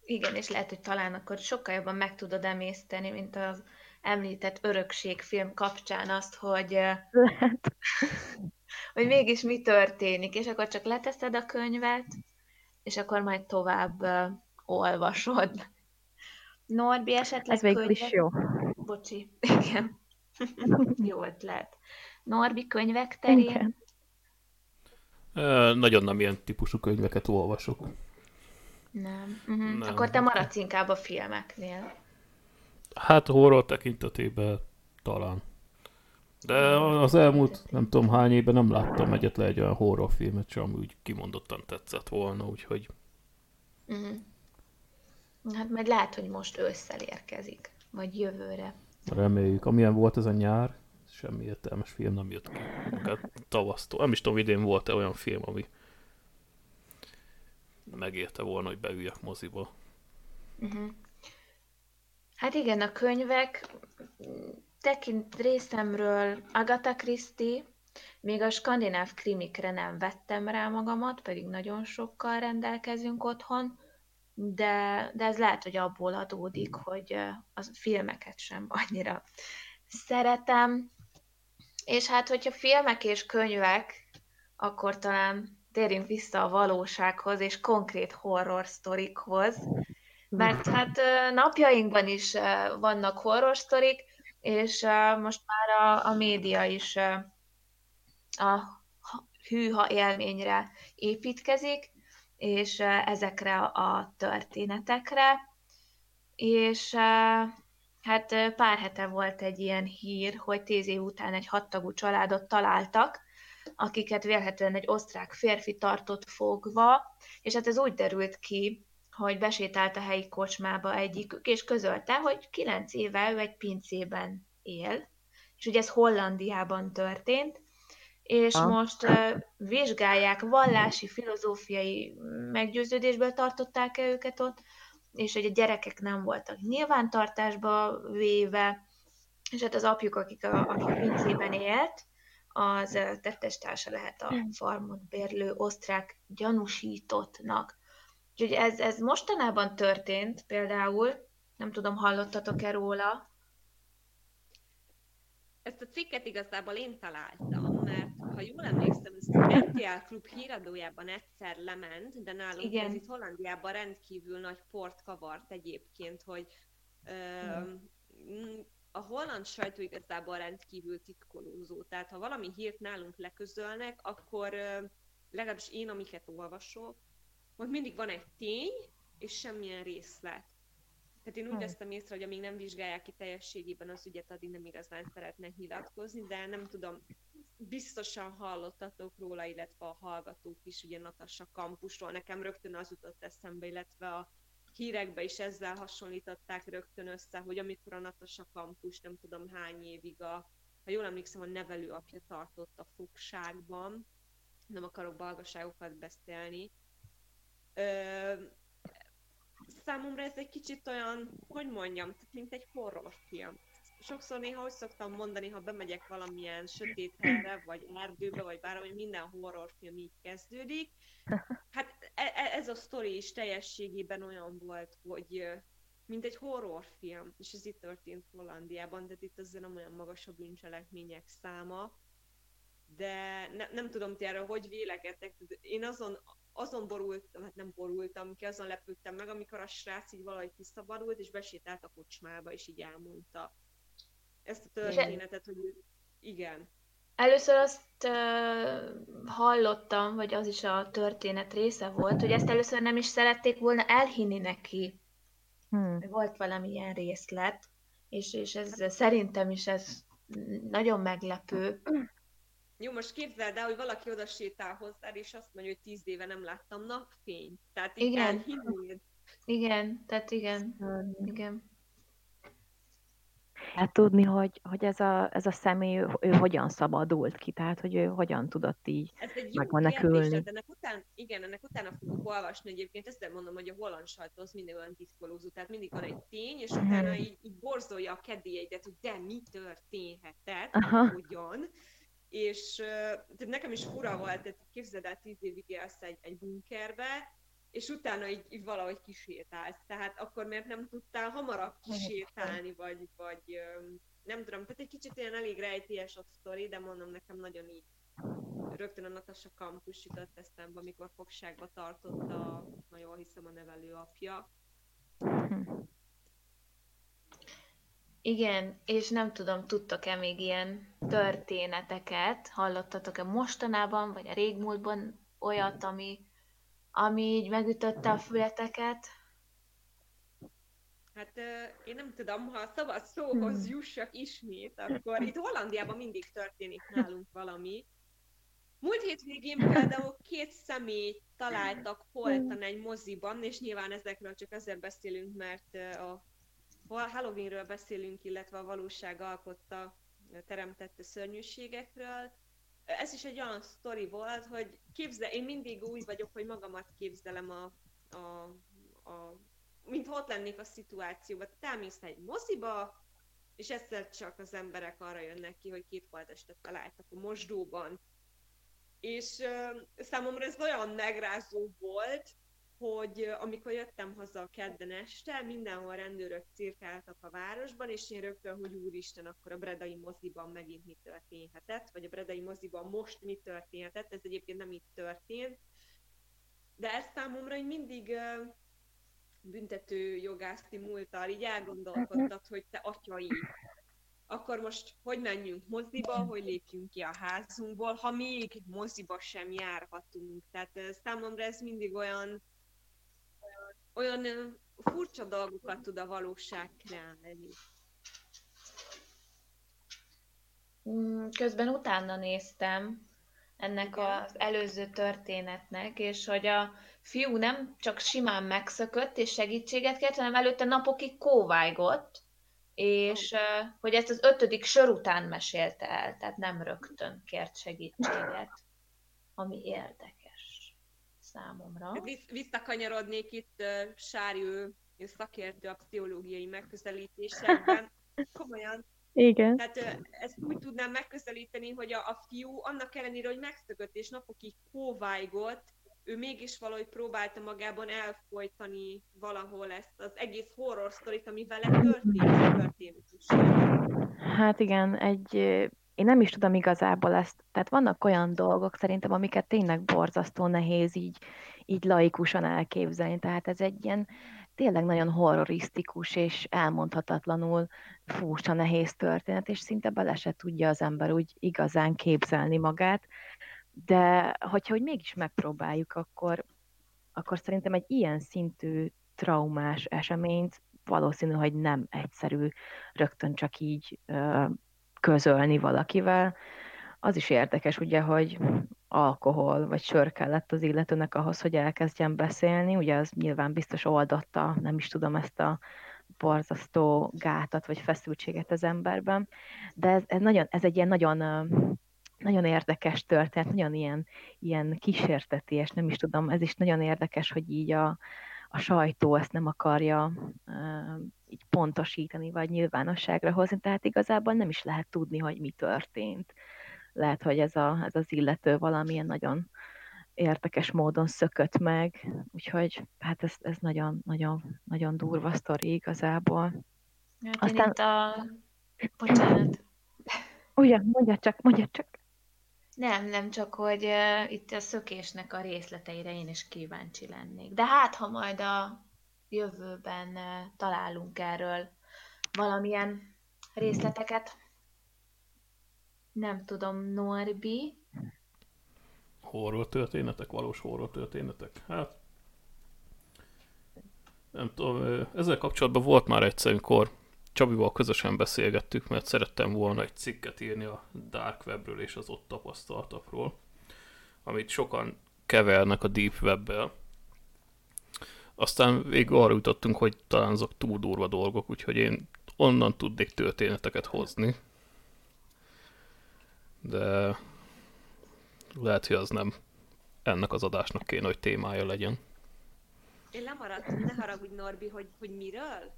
Igen, és lehet, hogy talán akkor sokkal jobban meg tudod emészteni, mint az említett örökségfilm kapcsán azt, hogy, lehet. hogy mégis mi történik, és akkor csak leteszed a könyvet, és akkor majd tovább uh, olvasod. Norbi esetleg Ez végül is jó. Bocsi, igen. jó ötlet. Norbi könyvek terén? Igen. Uh, nagyon nem ilyen típusú könyveket olvasok. Nem. Uh-huh. nem. Akkor te maradsz inkább a filmeknél. Hát horror tekintetében talán. De az elmúlt nem tudom hány évben nem láttam egyetlen egy olyan horrorfilmet sem, ami úgy kimondottan tetszett volna, úgyhogy... Uh-huh. Hát majd lehet, hogy most ősszel érkezik, vagy jövőre. Reméljük. Amilyen volt ez a nyár, semmi értelmes film nem jött ki. Hát tavasztól. Nem is tudom, idén volt-e olyan film, ami megérte volna, hogy beüljek moziba. Uh-huh. Hát igen, a könyvek tekint részemről Agatha Christie, még a skandináv krimikre nem vettem rá magamat, pedig nagyon sokkal rendelkezünk otthon, de, de ez lehet, hogy abból adódik, hogy a filmeket sem annyira szeretem. És hát, hogyha filmek és könyvek, akkor talán térjünk vissza a valósághoz és konkrét horror sztorikhoz, mert hát napjainkban is vannak horror sztorik, és most már a, a média is a hűha élményre építkezik, és ezekre a történetekre, és hát pár hete volt egy ilyen hír, hogy tíz év után egy hattagú családot találtak, akiket vélhetően egy osztrák férfi tartott fogva, és hát ez úgy derült ki, hogy besétált a helyi kocsmába egyikük, és közölte, hogy kilenc éve ő egy pincében él, és ugye ez Hollandiában történt, és ha. most uh, vizsgálják, vallási, filozófiai meggyőződésből tartották-e őket ott, és hogy a gyerekek nem voltak nyilvántartásba véve, és hát az apjuk, akik a, aki a pincében élt, az tettestársa lehet a farmot bérlő osztrák gyanúsítottnak. Úgyhogy ez, ez mostanában történt például, nem tudom, hallottatok-e róla? Ezt a cikket igazából én találtam, mert ha jól emlékszem, ez az RTL Klub híradójában egyszer lement, de nálunk Igen. ez itt Hollandiában rendkívül nagy port kavart egyébként, hogy ö, a holland sajtó igazából rendkívül titkolózó. Tehát ha valami hírt nálunk leközölnek, akkor ö, legalábbis én, amiket olvasok, hogy mindig van egy tény, és semmilyen részlet. Tehát én úgy hm. vesztem észre, hogy amíg nem vizsgálják ki teljességében az ügyet, addig nem igazán szeretnek nyilatkozni, de nem tudom, biztosan hallottatok róla, illetve a hallgatók is, ugye Natassa kampusról. Nekem rögtön az jutott eszembe, illetve a hírekbe is ezzel hasonlították rögtön össze, hogy amikor a Natassa kampus nem tudom hány évig a, ha jól emlékszem, a nevelő apja tartott a fogságban, nem akarok balgaságokat beszélni, számomra ez egy kicsit olyan, hogy mondjam, mint egy horrorfilm. Sokszor néha úgy szoktam mondani, ha bemegyek valamilyen sötét helyre, vagy erdőbe, vagy bármi, minden horrorfilm így kezdődik. Hát e, e, ez a sztori is teljességében olyan volt, hogy mint egy horrorfilm, és ez itt történt Hollandiában, de itt azért nem olyan magas a bűncselekmények száma, de ne, nem tudom ti erről, hogy vélekedtek. Én azon azon borultam, hát nem borultam ki, azon lepődtem meg, amikor a srác így valahogy kiszabadult, és besétált a kocsmába, és így elmondta ezt a történetet, hogy igen. Először azt uh, hallottam, vagy az is a történet része volt, hogy ezt először nem is szerették volna elhinni neki. Hmm. Volt valamilyen részlet, és, és ez szerintem is ez nagyon meglepő. Jó, most képzeld el, hogy valaki oda sétál hozzád, és azt mondja, hogy tíz éve nem láttam napfényt. Tehát igen. elhinnéd. Igen, tehát igen. Igen. Hát tudni, hogy, hogy ez, a, ez a személy, ő, ő hogyan szabadult ki, tehát hogy ő hogyan tudott így ez egy jó kérdés, ennek után, igen, ennek utána fogok olvasni egyébként, ezt mondom, hogy a holland sajtó az mindig olyan diszkolózó, tehát mindig van egy tény, és utána így, így borzolja a kedélyeidet, hogy de mi történhetett, ugyan. És tehát nekem is fura volt, tehát képzeld el, tíz évig élsz egy, egy bunkerbe, és utána így, így valahogy kisétálsz. Tehát akkor miért nem tudtál hamarabb kisétálni, vagy, vagy nem tudom, tehát egy kicsit ilyen elég rejtélyes a sztori, de mondom, nekem nagyon így rögtön a Natasha Campus jutott eszembe, amikor fogságba tartotta, ha jól hiszem, a nevelő apja. Igen, és nem tudom, tudtok-e még ilyen történeteket, hallottatok-e mostanában, vagy a régmúltban olyat, ami ami így megütötte a fületeket? Hát én nem tudom, ha a szabad szóhoz hmm. jussak ismét, akkor itt Hollandiában mindig történik nálunk valami. Múlt hétvégén például két személy találtak holtan egy moziban, és nyilván ezekről csak azért beszélünk, mert a Halloweenről beszélünk, illetve a valóság alkotta teremtette szörnyűségekről ez is egy olyan sztori volt, hogy képzel, én mindig úgy vagyok, hogy magamat képzelem a, a, a mint ott lennék a szituációban. Te elmész egy moziba, és egyszer csak az emberek arra jönnek ki, hogy két holtestet találtak a mosdóban. És uh, számomra ez olyan megrázó volt, hogy amikor jöttem haza a kedden este, mindenhol rendőrök cirkáltak a városban, és én rögtön, hogy úristen, akkor a Bredai moziban megint mi történhetett, vagy a Bredai moziban most mi történhetett, ez egyébként nem itt történt. De ez számomra így mindig büntető jogászi múltal így elgondolkodtat, hogy te atyai, akkor most hogy menjünk moziba, hogy lépjünk ki a házunkból, ha még moziba sem járhatunk. Tehát számomra ez mindig olyan olyan furcsa dolgokat tud a valóság kreálni. Mm, közben utána néztem ennek Igen. az előző történetnek, és hogy a fiú nem csak simán megszökött és segítséget kért, hanem előtte napokig kóvájgott, és hogy ezt az ötödik sor után mesélte el, tehát nem rögtön kért segítséget, ami érdekes számomra. Visszakanyarodnék itt uh, Sárjő szakértő a pszichológiai megközelítésekben. Komolyan. Igen. Tehát uh, ezt úgy tudnám megközelíteni, hogy a, a fiú annak ellenére, hogy megszökött és napokig kóvájgott, ő mégis valahogy próbálta magában elfolytani valahol ezt az egész horror sztorit, ami vele történt, történt. Hát igen, egy én nem is tudom igazából ezt, tehát vannak olyan dolgok szerintem, amiket tényleg borzasztó nehéz így, így laikusan elképzelni, tehát ez egy ilyen tényleg nagyon horrorisztikus és elmondhatatlanul furcsa nehéz történet, és szinte bele se tudja az ember úgy igazán képzelni magát, de hogyha hogy mégis megpróbáljuk, akkor, akkor szerintem egy ilyen szintű traumás eseményt valószínű, hogy nem egyszerű rögtön csak így közölni valakivel. Az is érdekes, ugye, hogy alkohol vagy sör kellett az illetőnek ahhoz, hogy elkezdjen beszélni. Ugye az nyilván biztos oldotta, nem is tudom ezt a borzasztó gátat vagy feszültséget az emberben. De ez, ez, nagyon, ez egy ilyen nagyon nagyon érdekes történet, nagyon ilyen, ilyen kísérteties, nem is tudom, ez is nagyon érdekes, hogy így a, a sajtó ezt nem akarja így pontosítani, vagy nyilvánosságra hozni, tehát igazából nem is lehet tudni, hogy mi történt. Lehet, hogy ez, a, ez az illető valamilyen nagyon érdekes módon szökött meg, úgyhogy hát ez, ez nagyon, nagyon, nagyon durva sztori igazából. Hát Aztán... itt a... Bocsánat. Ugye, mondja csak, mondja csak. Nem, nem csak, hogy uh, itt a szökésnek a részleteire én is kíváncsi lennék. De hát, ha majd a jövőben találunk erről valamilyen részleteket. Nem tudom, Norbi. Horror történetek, valós horror történetek. Hát, nem tudom, ezzel kapcsolatban volt már egyszer, amikor Csabival közösen beszélgettük, mert szerettem volna egy cikket írni a Dark Webről és az ott tapasztaltakról, amit sokan kevernek a Deep Webbel. Aztán végül arra jutottunk, hogy talán azok túl durva dolgok, úgyhogy én onnan tudnék történeteket hozni. De lehet, hogy az nem ennek az adásnak kéne, hogy témája legyen. Én lemaradtam, ne haragudj Norbi, hogy, hogy miről?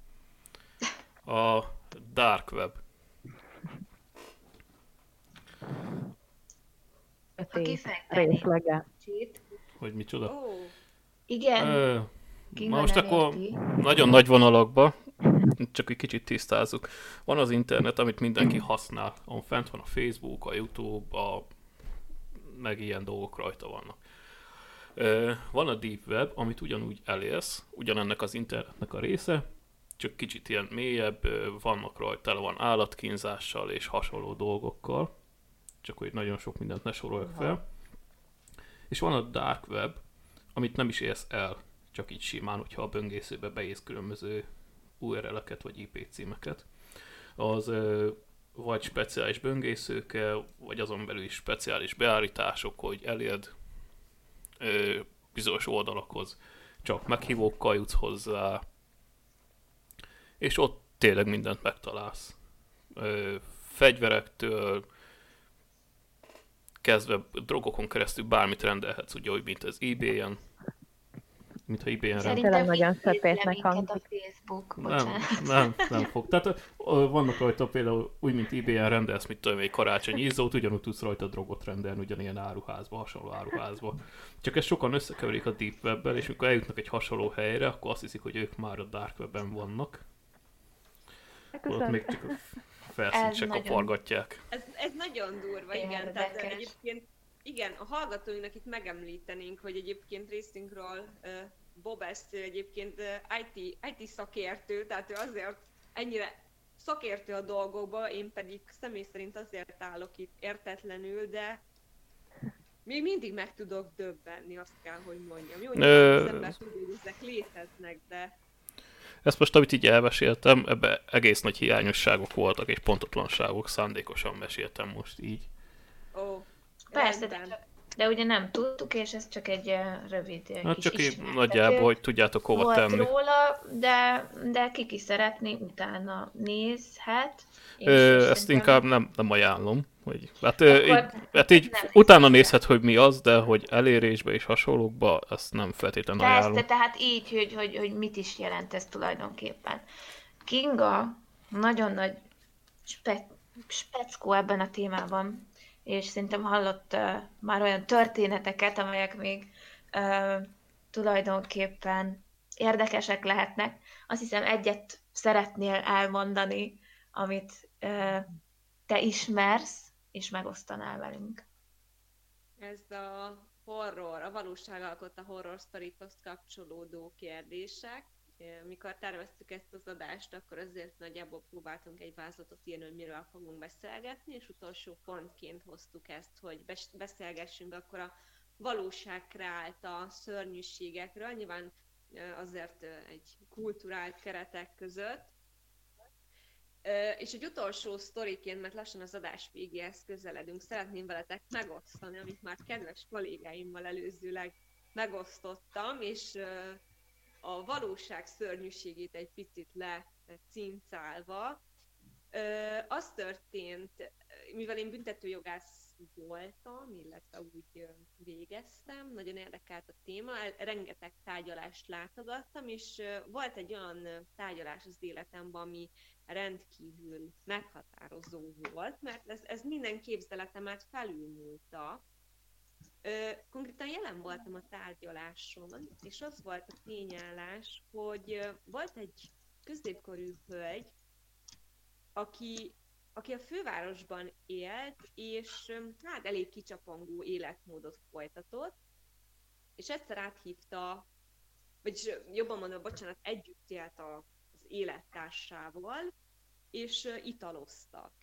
A Dark Web. Részlege. Hogy micsoda? Oh. Igen. Ö, most akkor nagyon nagy vonalakba, csak egy kicsit tisztázzuk. Van az internet, amit mindenki használ. On fent van a Facebook, a YouTube, a... meg ilyen dolgok rajta vannak. Van a Deep Web, amit ugyanúgy elérsz, ugyanennek az internetnek a része, csak kicsit ilyen mélyebb, vannak rajta, tele van állatkínzással és hasonló dolgokkal, csak hogy nagyon sok mindent ne soroljak fel. És van a Dark Web, amit nem is érsz el, csak így simán, hogyha a böngészőbe beész különböző URL-eket vagy IP címeket. Az vagy speciális böngészőkkel, vagy azon belül is speciális beállítások, hogy elérd ö, bizonyos oldalakhoz, csak meghívókkal jutsz hozzá, és ott tényleg mindent megtalálsz. Ö, fegyverektől, kezdve drogokon keresztül bármit rendelhetsz, ugye, hogy mint az eBay-en, mintha IBM-re... Szerintem nagyon szöpétnek hangzik. a Facebook, Nem, nem, nem fog. Tehát vannak rajta például úgy, mint IBM rendelsz, mit tudom, egy karácsonyi izzót, ugyanúgy tudsz rajta drogot rendelni, ugyanilyen áruházba, hasonló áruházba. Csak ezt sokan összekeverik a Deep web és mikor eljutnak egy hasonló helyre, akkor azt hiszik, hogy ők már a Dark Web-ben vannak. Ott még csak a felszínt se kapargatják. Ez, ez nagyon durva, igen. Tehát egyébként igen, a hallgatóinknak itt megemlítenénk, hogy egyébként részünkről Bob ezt egyébként IT, IT szakértő, tehát ő azért ennyire szakértő a dolgokba, én pedig személy szerint azért állok itt értetlenül, de még mindig meg tudok döbbenni, azt kell, hogy mondjam. Jó, hogy Ö... az ember tudja, hogy ezek léteznek, de... Ezt most, amit így elmeséltem, ebbe egész nagy hiányosságok voltak, és pontotlanságok, szándékosan meséltem most így. Ó, Persze, de, de ugye nem tudtuk, és ez csak egy rövid hát kis csak így nagyjából, hogy tudjátok hova volt tenni. róla, de, de ki ki szeretni, utána nézhet. Ö, ezt inkább nem, nem ajánlom. Hogy, hát, így, hát így utána nézhet, hogy mi az, de hogy elérésbe és hasonlókba, ezt nem feltétlenül ajánlom. Persze, tehát így, hogy, hogy, hogy mit is jelent ez tulajdonképpen. Kinga nagyon nagy spe, speckó ebben a témában és szerintem hallott uh, már olyan történeteket, amelyek még uh, tulajdonképpen érdekesek lehetnek. Azt hiszem egyet szeretnél elmondani, amit uh, te ismersz, és megosztanál velünk. Ez a horror, a valóságalkotta horror sztorikhoz kapcsolódó kérdések mikor terveztük ezt az adást, akkor azért nagyjából próbáltunk egy vázlatot írni, hogy miről fogunk beszélgetni, és utolsó pontként hoztuk ezt, hogy beszélgessünk akkor a valóság kreálta szörnyűségekről, nyilván azért egy kulturált keretek között. És egy utolsó sztoriként, mert lassan az adás végéhez közeledünk, szeretném veletek megosztani, amit már kedves kollégáimmal előzőleg megosztottam, és a valóság szörnyűségét egy picit lecincálva. Az történt, mivel én büntetőjogász voltam, illetve úgy végeztem, nagyon érdekelt a téma, rengeteg tárgyalást látogattam, és volt egy olyan tárgyalás az életemben, ami rendkívül meghatározó volt, mert ez, ez minden képzeletemet felülmúlta, Ö, konkrétan jelen voltam a tárgyaláson, és az volt a tényállás, hogy volt egy középkorú hölgy, aki, aki a fővárosban élt, és hát elég kicsapongó életmódot folytatott, és egyszer áthívta, vagyis jobban mondom, bocsánat, együtt élt az élettársával, és italoztak.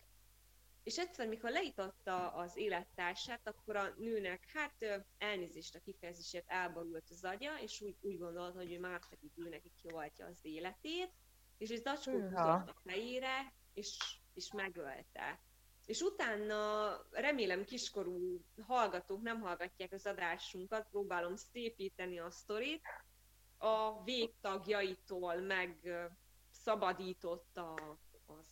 És egyszer, mikor leította az élettársát, akkor a nőnek, hát elnézést a kifejezésért elborult az agya, és úgy, úgy gondolta, hogy ő már pedig ő neki kioltja az életét, és egy zacskót húzott a fejére, és, és megölte. És utána remélem kiskorú hallgatók nem hallgatják az adásunkat, próbálom szépíteni a sztorit, a végtagjaitól meg szabadította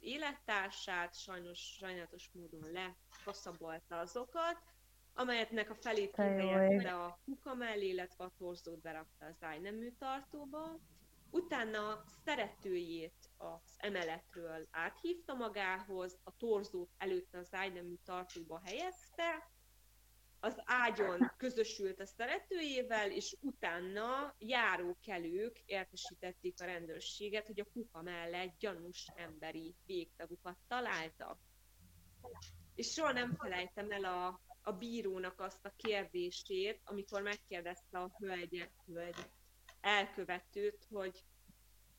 élettársát, sajnos sajnálatos módon lekaszabolta azokat, amelyetnek a felét kihelyezte a kuka mellé, illetve a torzót berakta az ájnemű tartóba. Utána szeretőjét az emeletről áthívta magához, a torzót előtte az ájnemű tartóba helyezte, az ágyon közösült a szeretőjével, és utána járókelők értesítették a rendőrséget, hogy a kuka mellett gyanús emberi végtagukat találtak. És soha nem felejtem el a, a bírónak azt a kérdését, amikor megkérdezte a hölgyet, hölgy elkövetőt, hogy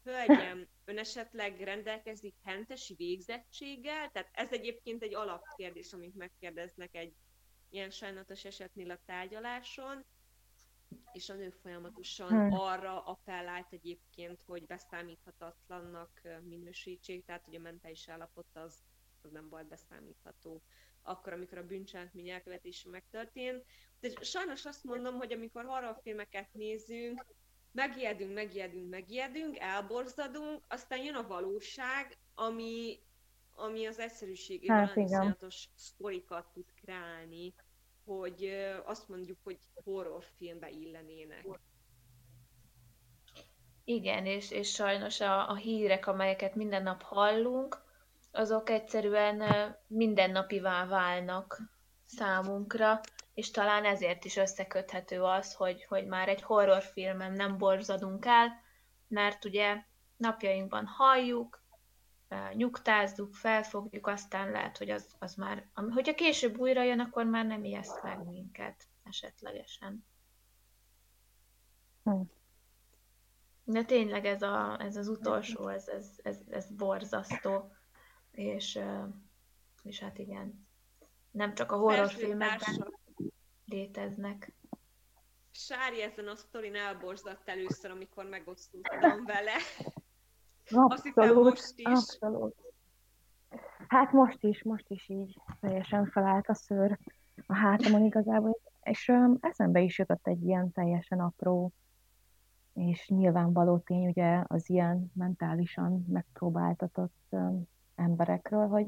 Hölgyem, ön esetleg rendelkezik hentesi végzettséggel? Tehát ez egyébként egy alapkérdés, amit megkérdeznek egy ilyen sajnálatos esetnél a tárgyaláson, és a nő folyamatosan hmm. arra appellált egyébként, hogy beszámíthatatlannak minősítsék, tehát hogy a mentális állapot az, az nem volt beszámítható akkor, amikor a bűncselekmény elkövetése megtörtént. De sajnos azt mondom, hogy amikor horrorfilmeket nézünk, megijedünk, megijedünk, megijedünk, elborzadunk, aztán jön a valóság, ami ami az egyszerűségében hát, iszonyatos sztorikat tud kreálni, hogy azt mondjuk, hogy horrorfilmbe illenének. Igen, és, és sajnos a, a hírek, amelyeket minden nap hallunk, azok egyszerűen mindennapivá válnak számunkra, és talán ezért is összeköthető az, hogy, hogy már egy horrorfilmem nem borzadunk el, mert ugye napjainkban halljuk, nyugtázzuk, felfogjuk, aztán lehet, hogy az, az már, hogyha később újra jön, akkor már nem ijeszt meg minket esetlegesen. Hm. De tényleg ez, a, ez az utolsó, ez, ez, ez, ez borzasztó, és, és hát igen, nem csak a horrorfilmekben léteznek. Sári ezen a sztorin elborzadt először, amikor megosztottam vele. Abszolút, Azt hiszem most is. Abszolút. Hát most is, most is így teljesen felállt a szőr a hátamon igazából, és um, eszembe is jutott egy ilyen teljesen apró és nyilvánvaló tény ugye az ilyen mentálisan megpróbáltatott um, emberekről, hogy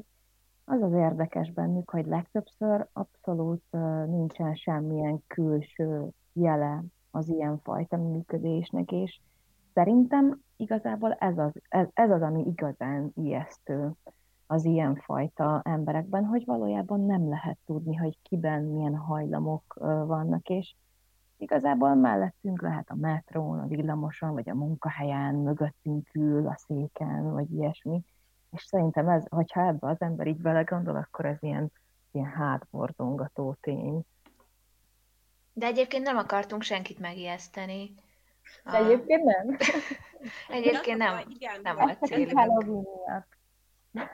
az az érdekes bennük, hogy legtöbbször abszolút uh, nincsen semmilyen külső jele az ilyenfajta működésnek, és szerintem igazából ez az, ez, ez az, ami igazán ijesztő az ilyenfajta emberekben, hogy valójában nem lehet tudni, hogy kiben milyen hajlamok vannak, és igazából mellettünk lehet a metrón, a villamoson, vagy a munkahelyen, mögöttünk ül, a széken, vagy ilyesmi. És szerintem ez, hogyha ebbe az ember így belegondol, akkor ez ilyen, ilyen hátborzongató tény. De egyébként nem akartunk senkit megijeszteni. De egyébként nem. egyébként nem, igen, nem volt célunk.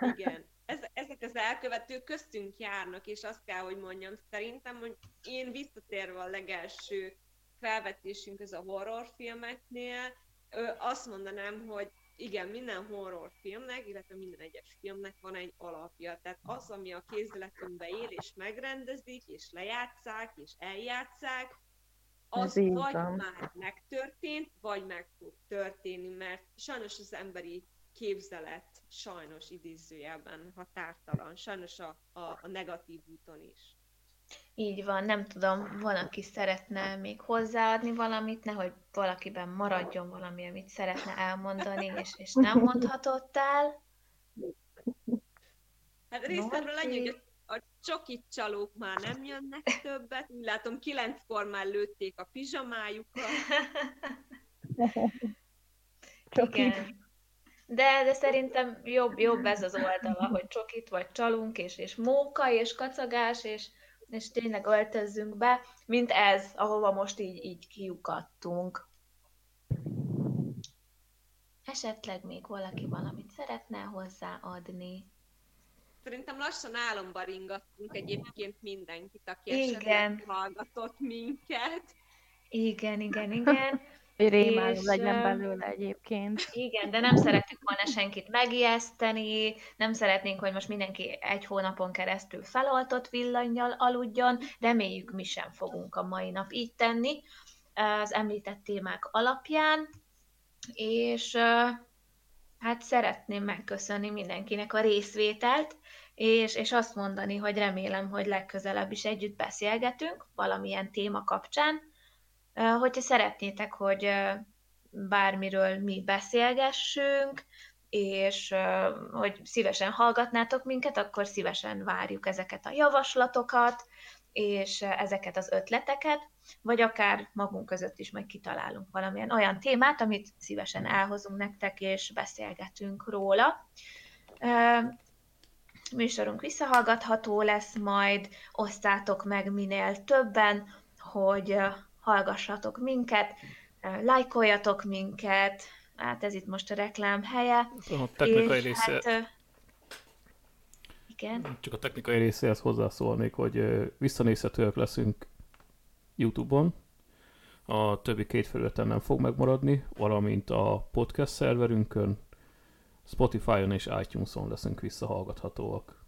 Igen. Ez, ezek az elkövetők köztünk járnak, és azt kell, hogy mondjam, szerintem, hogy én visszatérve a legelső felvetésünk ez a horrorfilmeknél, azt mondanám, hogy igen, minden horrorfilmnek, illetve minden egyes filmnek van egy alapja. Tehát az, ami a kézletünkbe él, és megrendezik, és lejátszák, és eljátszák, az vagy már megtörtént, vagy meg fog történni, mert sajnos az emberi képzelet sajnos idézőjelben határtalan, sajnos a, a, a negatív úton is. Így van, nem tudom, van, aki szeretne még hozzáadni valamit, nehogy valakiben maradjon valami, amit szeretne elmondani, és, és nem mondhatott el. Hát részemről annyi, hogy a csokit csalók már nem jönnek többet, úgy látom kilenckor már lőtték a pizsamájukat. Igen. De, de szerintem jobb, jobb ez az oldala, hogy csokit vagy csalunk, és, és móka, és kacagás, és, és tényleg öltözzünk be, mint ez, ahova most így, így kiukadtunk. Esetleg még valaki valamit szeretne hozzáadni? Szerintem lassan álomba ringattunk egyébként mindenkit, aki igen. hallgatott minket. Igen, igen, igen. Hogy rémálom legyen belőle egyébként. Igen, de nem szeretünk volna senkit megijeszteni, nem szeretnénk, hogy most mindenki egy hónapon keresztül feloltott villanyjal aludjon, reméljük mi sem fogunk a mai nap így tenni az említett témák alapján, és hát szeretném megköszönni mindenkinek a részvételt, és, és azt mondani, hogy remélem, hogy legközelebb is együtt beszélgetünk valamilyen téma kapcsán. Hogyha szeretnétek, hogy bármiről mi beszélgessünk, és hogy szívesen hallgatnátok minket, akkor szívesen várjuk ezeket a javaslatokat, és ezeket az ötleteket, vagy akár magunk között is meg kitalálunk valamilyen olyan témát, amit szívesen elhozunk nektek, és beszélgetünk róla. Műsorunk visszahallgatható lesz, majd osztátok meg minél többen, hogy hallgassatok minket, lájkoljatok minket, hát ez itt most a reklám helye. A technikai része. Hát, igen. Csak a technikai részéhez hozzászólnék, hogy visszanézhetőek leszünk YouTube-on, a többi két felületen nem fog megmaradni, valamint a podcast szerverünkön, Spotify-on és iTunes-on leszünk visszahallgathatóak.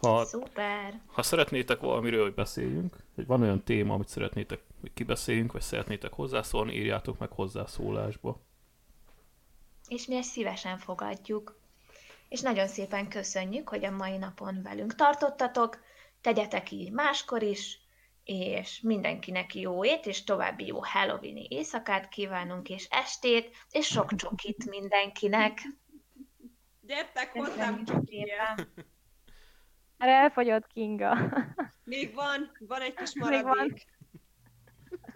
Ha, Szuper! Ha szeretnétek valamiről, hogy beszéljünk, hogy van olyan téma, amit szeretnétek, hogy kibeszéljünk, vagy szeretnétek hozzászólni, írjátok meg hozzászólásba. És mi ezt szívesen fogadjuk. És nagyon szépen köszönjük, hogy a mai napon velünk tartottatok, tegyetek így máskor is, és mindenkinek jó ét, és további jó Halloweeni éjszakát kívánunk, és estét, és sok csokit mindenkinek. Gyertek hozzám csokija! Már elfogyott Kinga. Még van, van egy kis maradék. Van.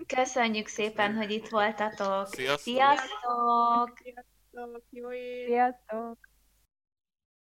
Köszönjük szépen, hogy itt voltatok. Sziasztok! Sziasztok! Sziasztok! Jó ét! Sziasztok!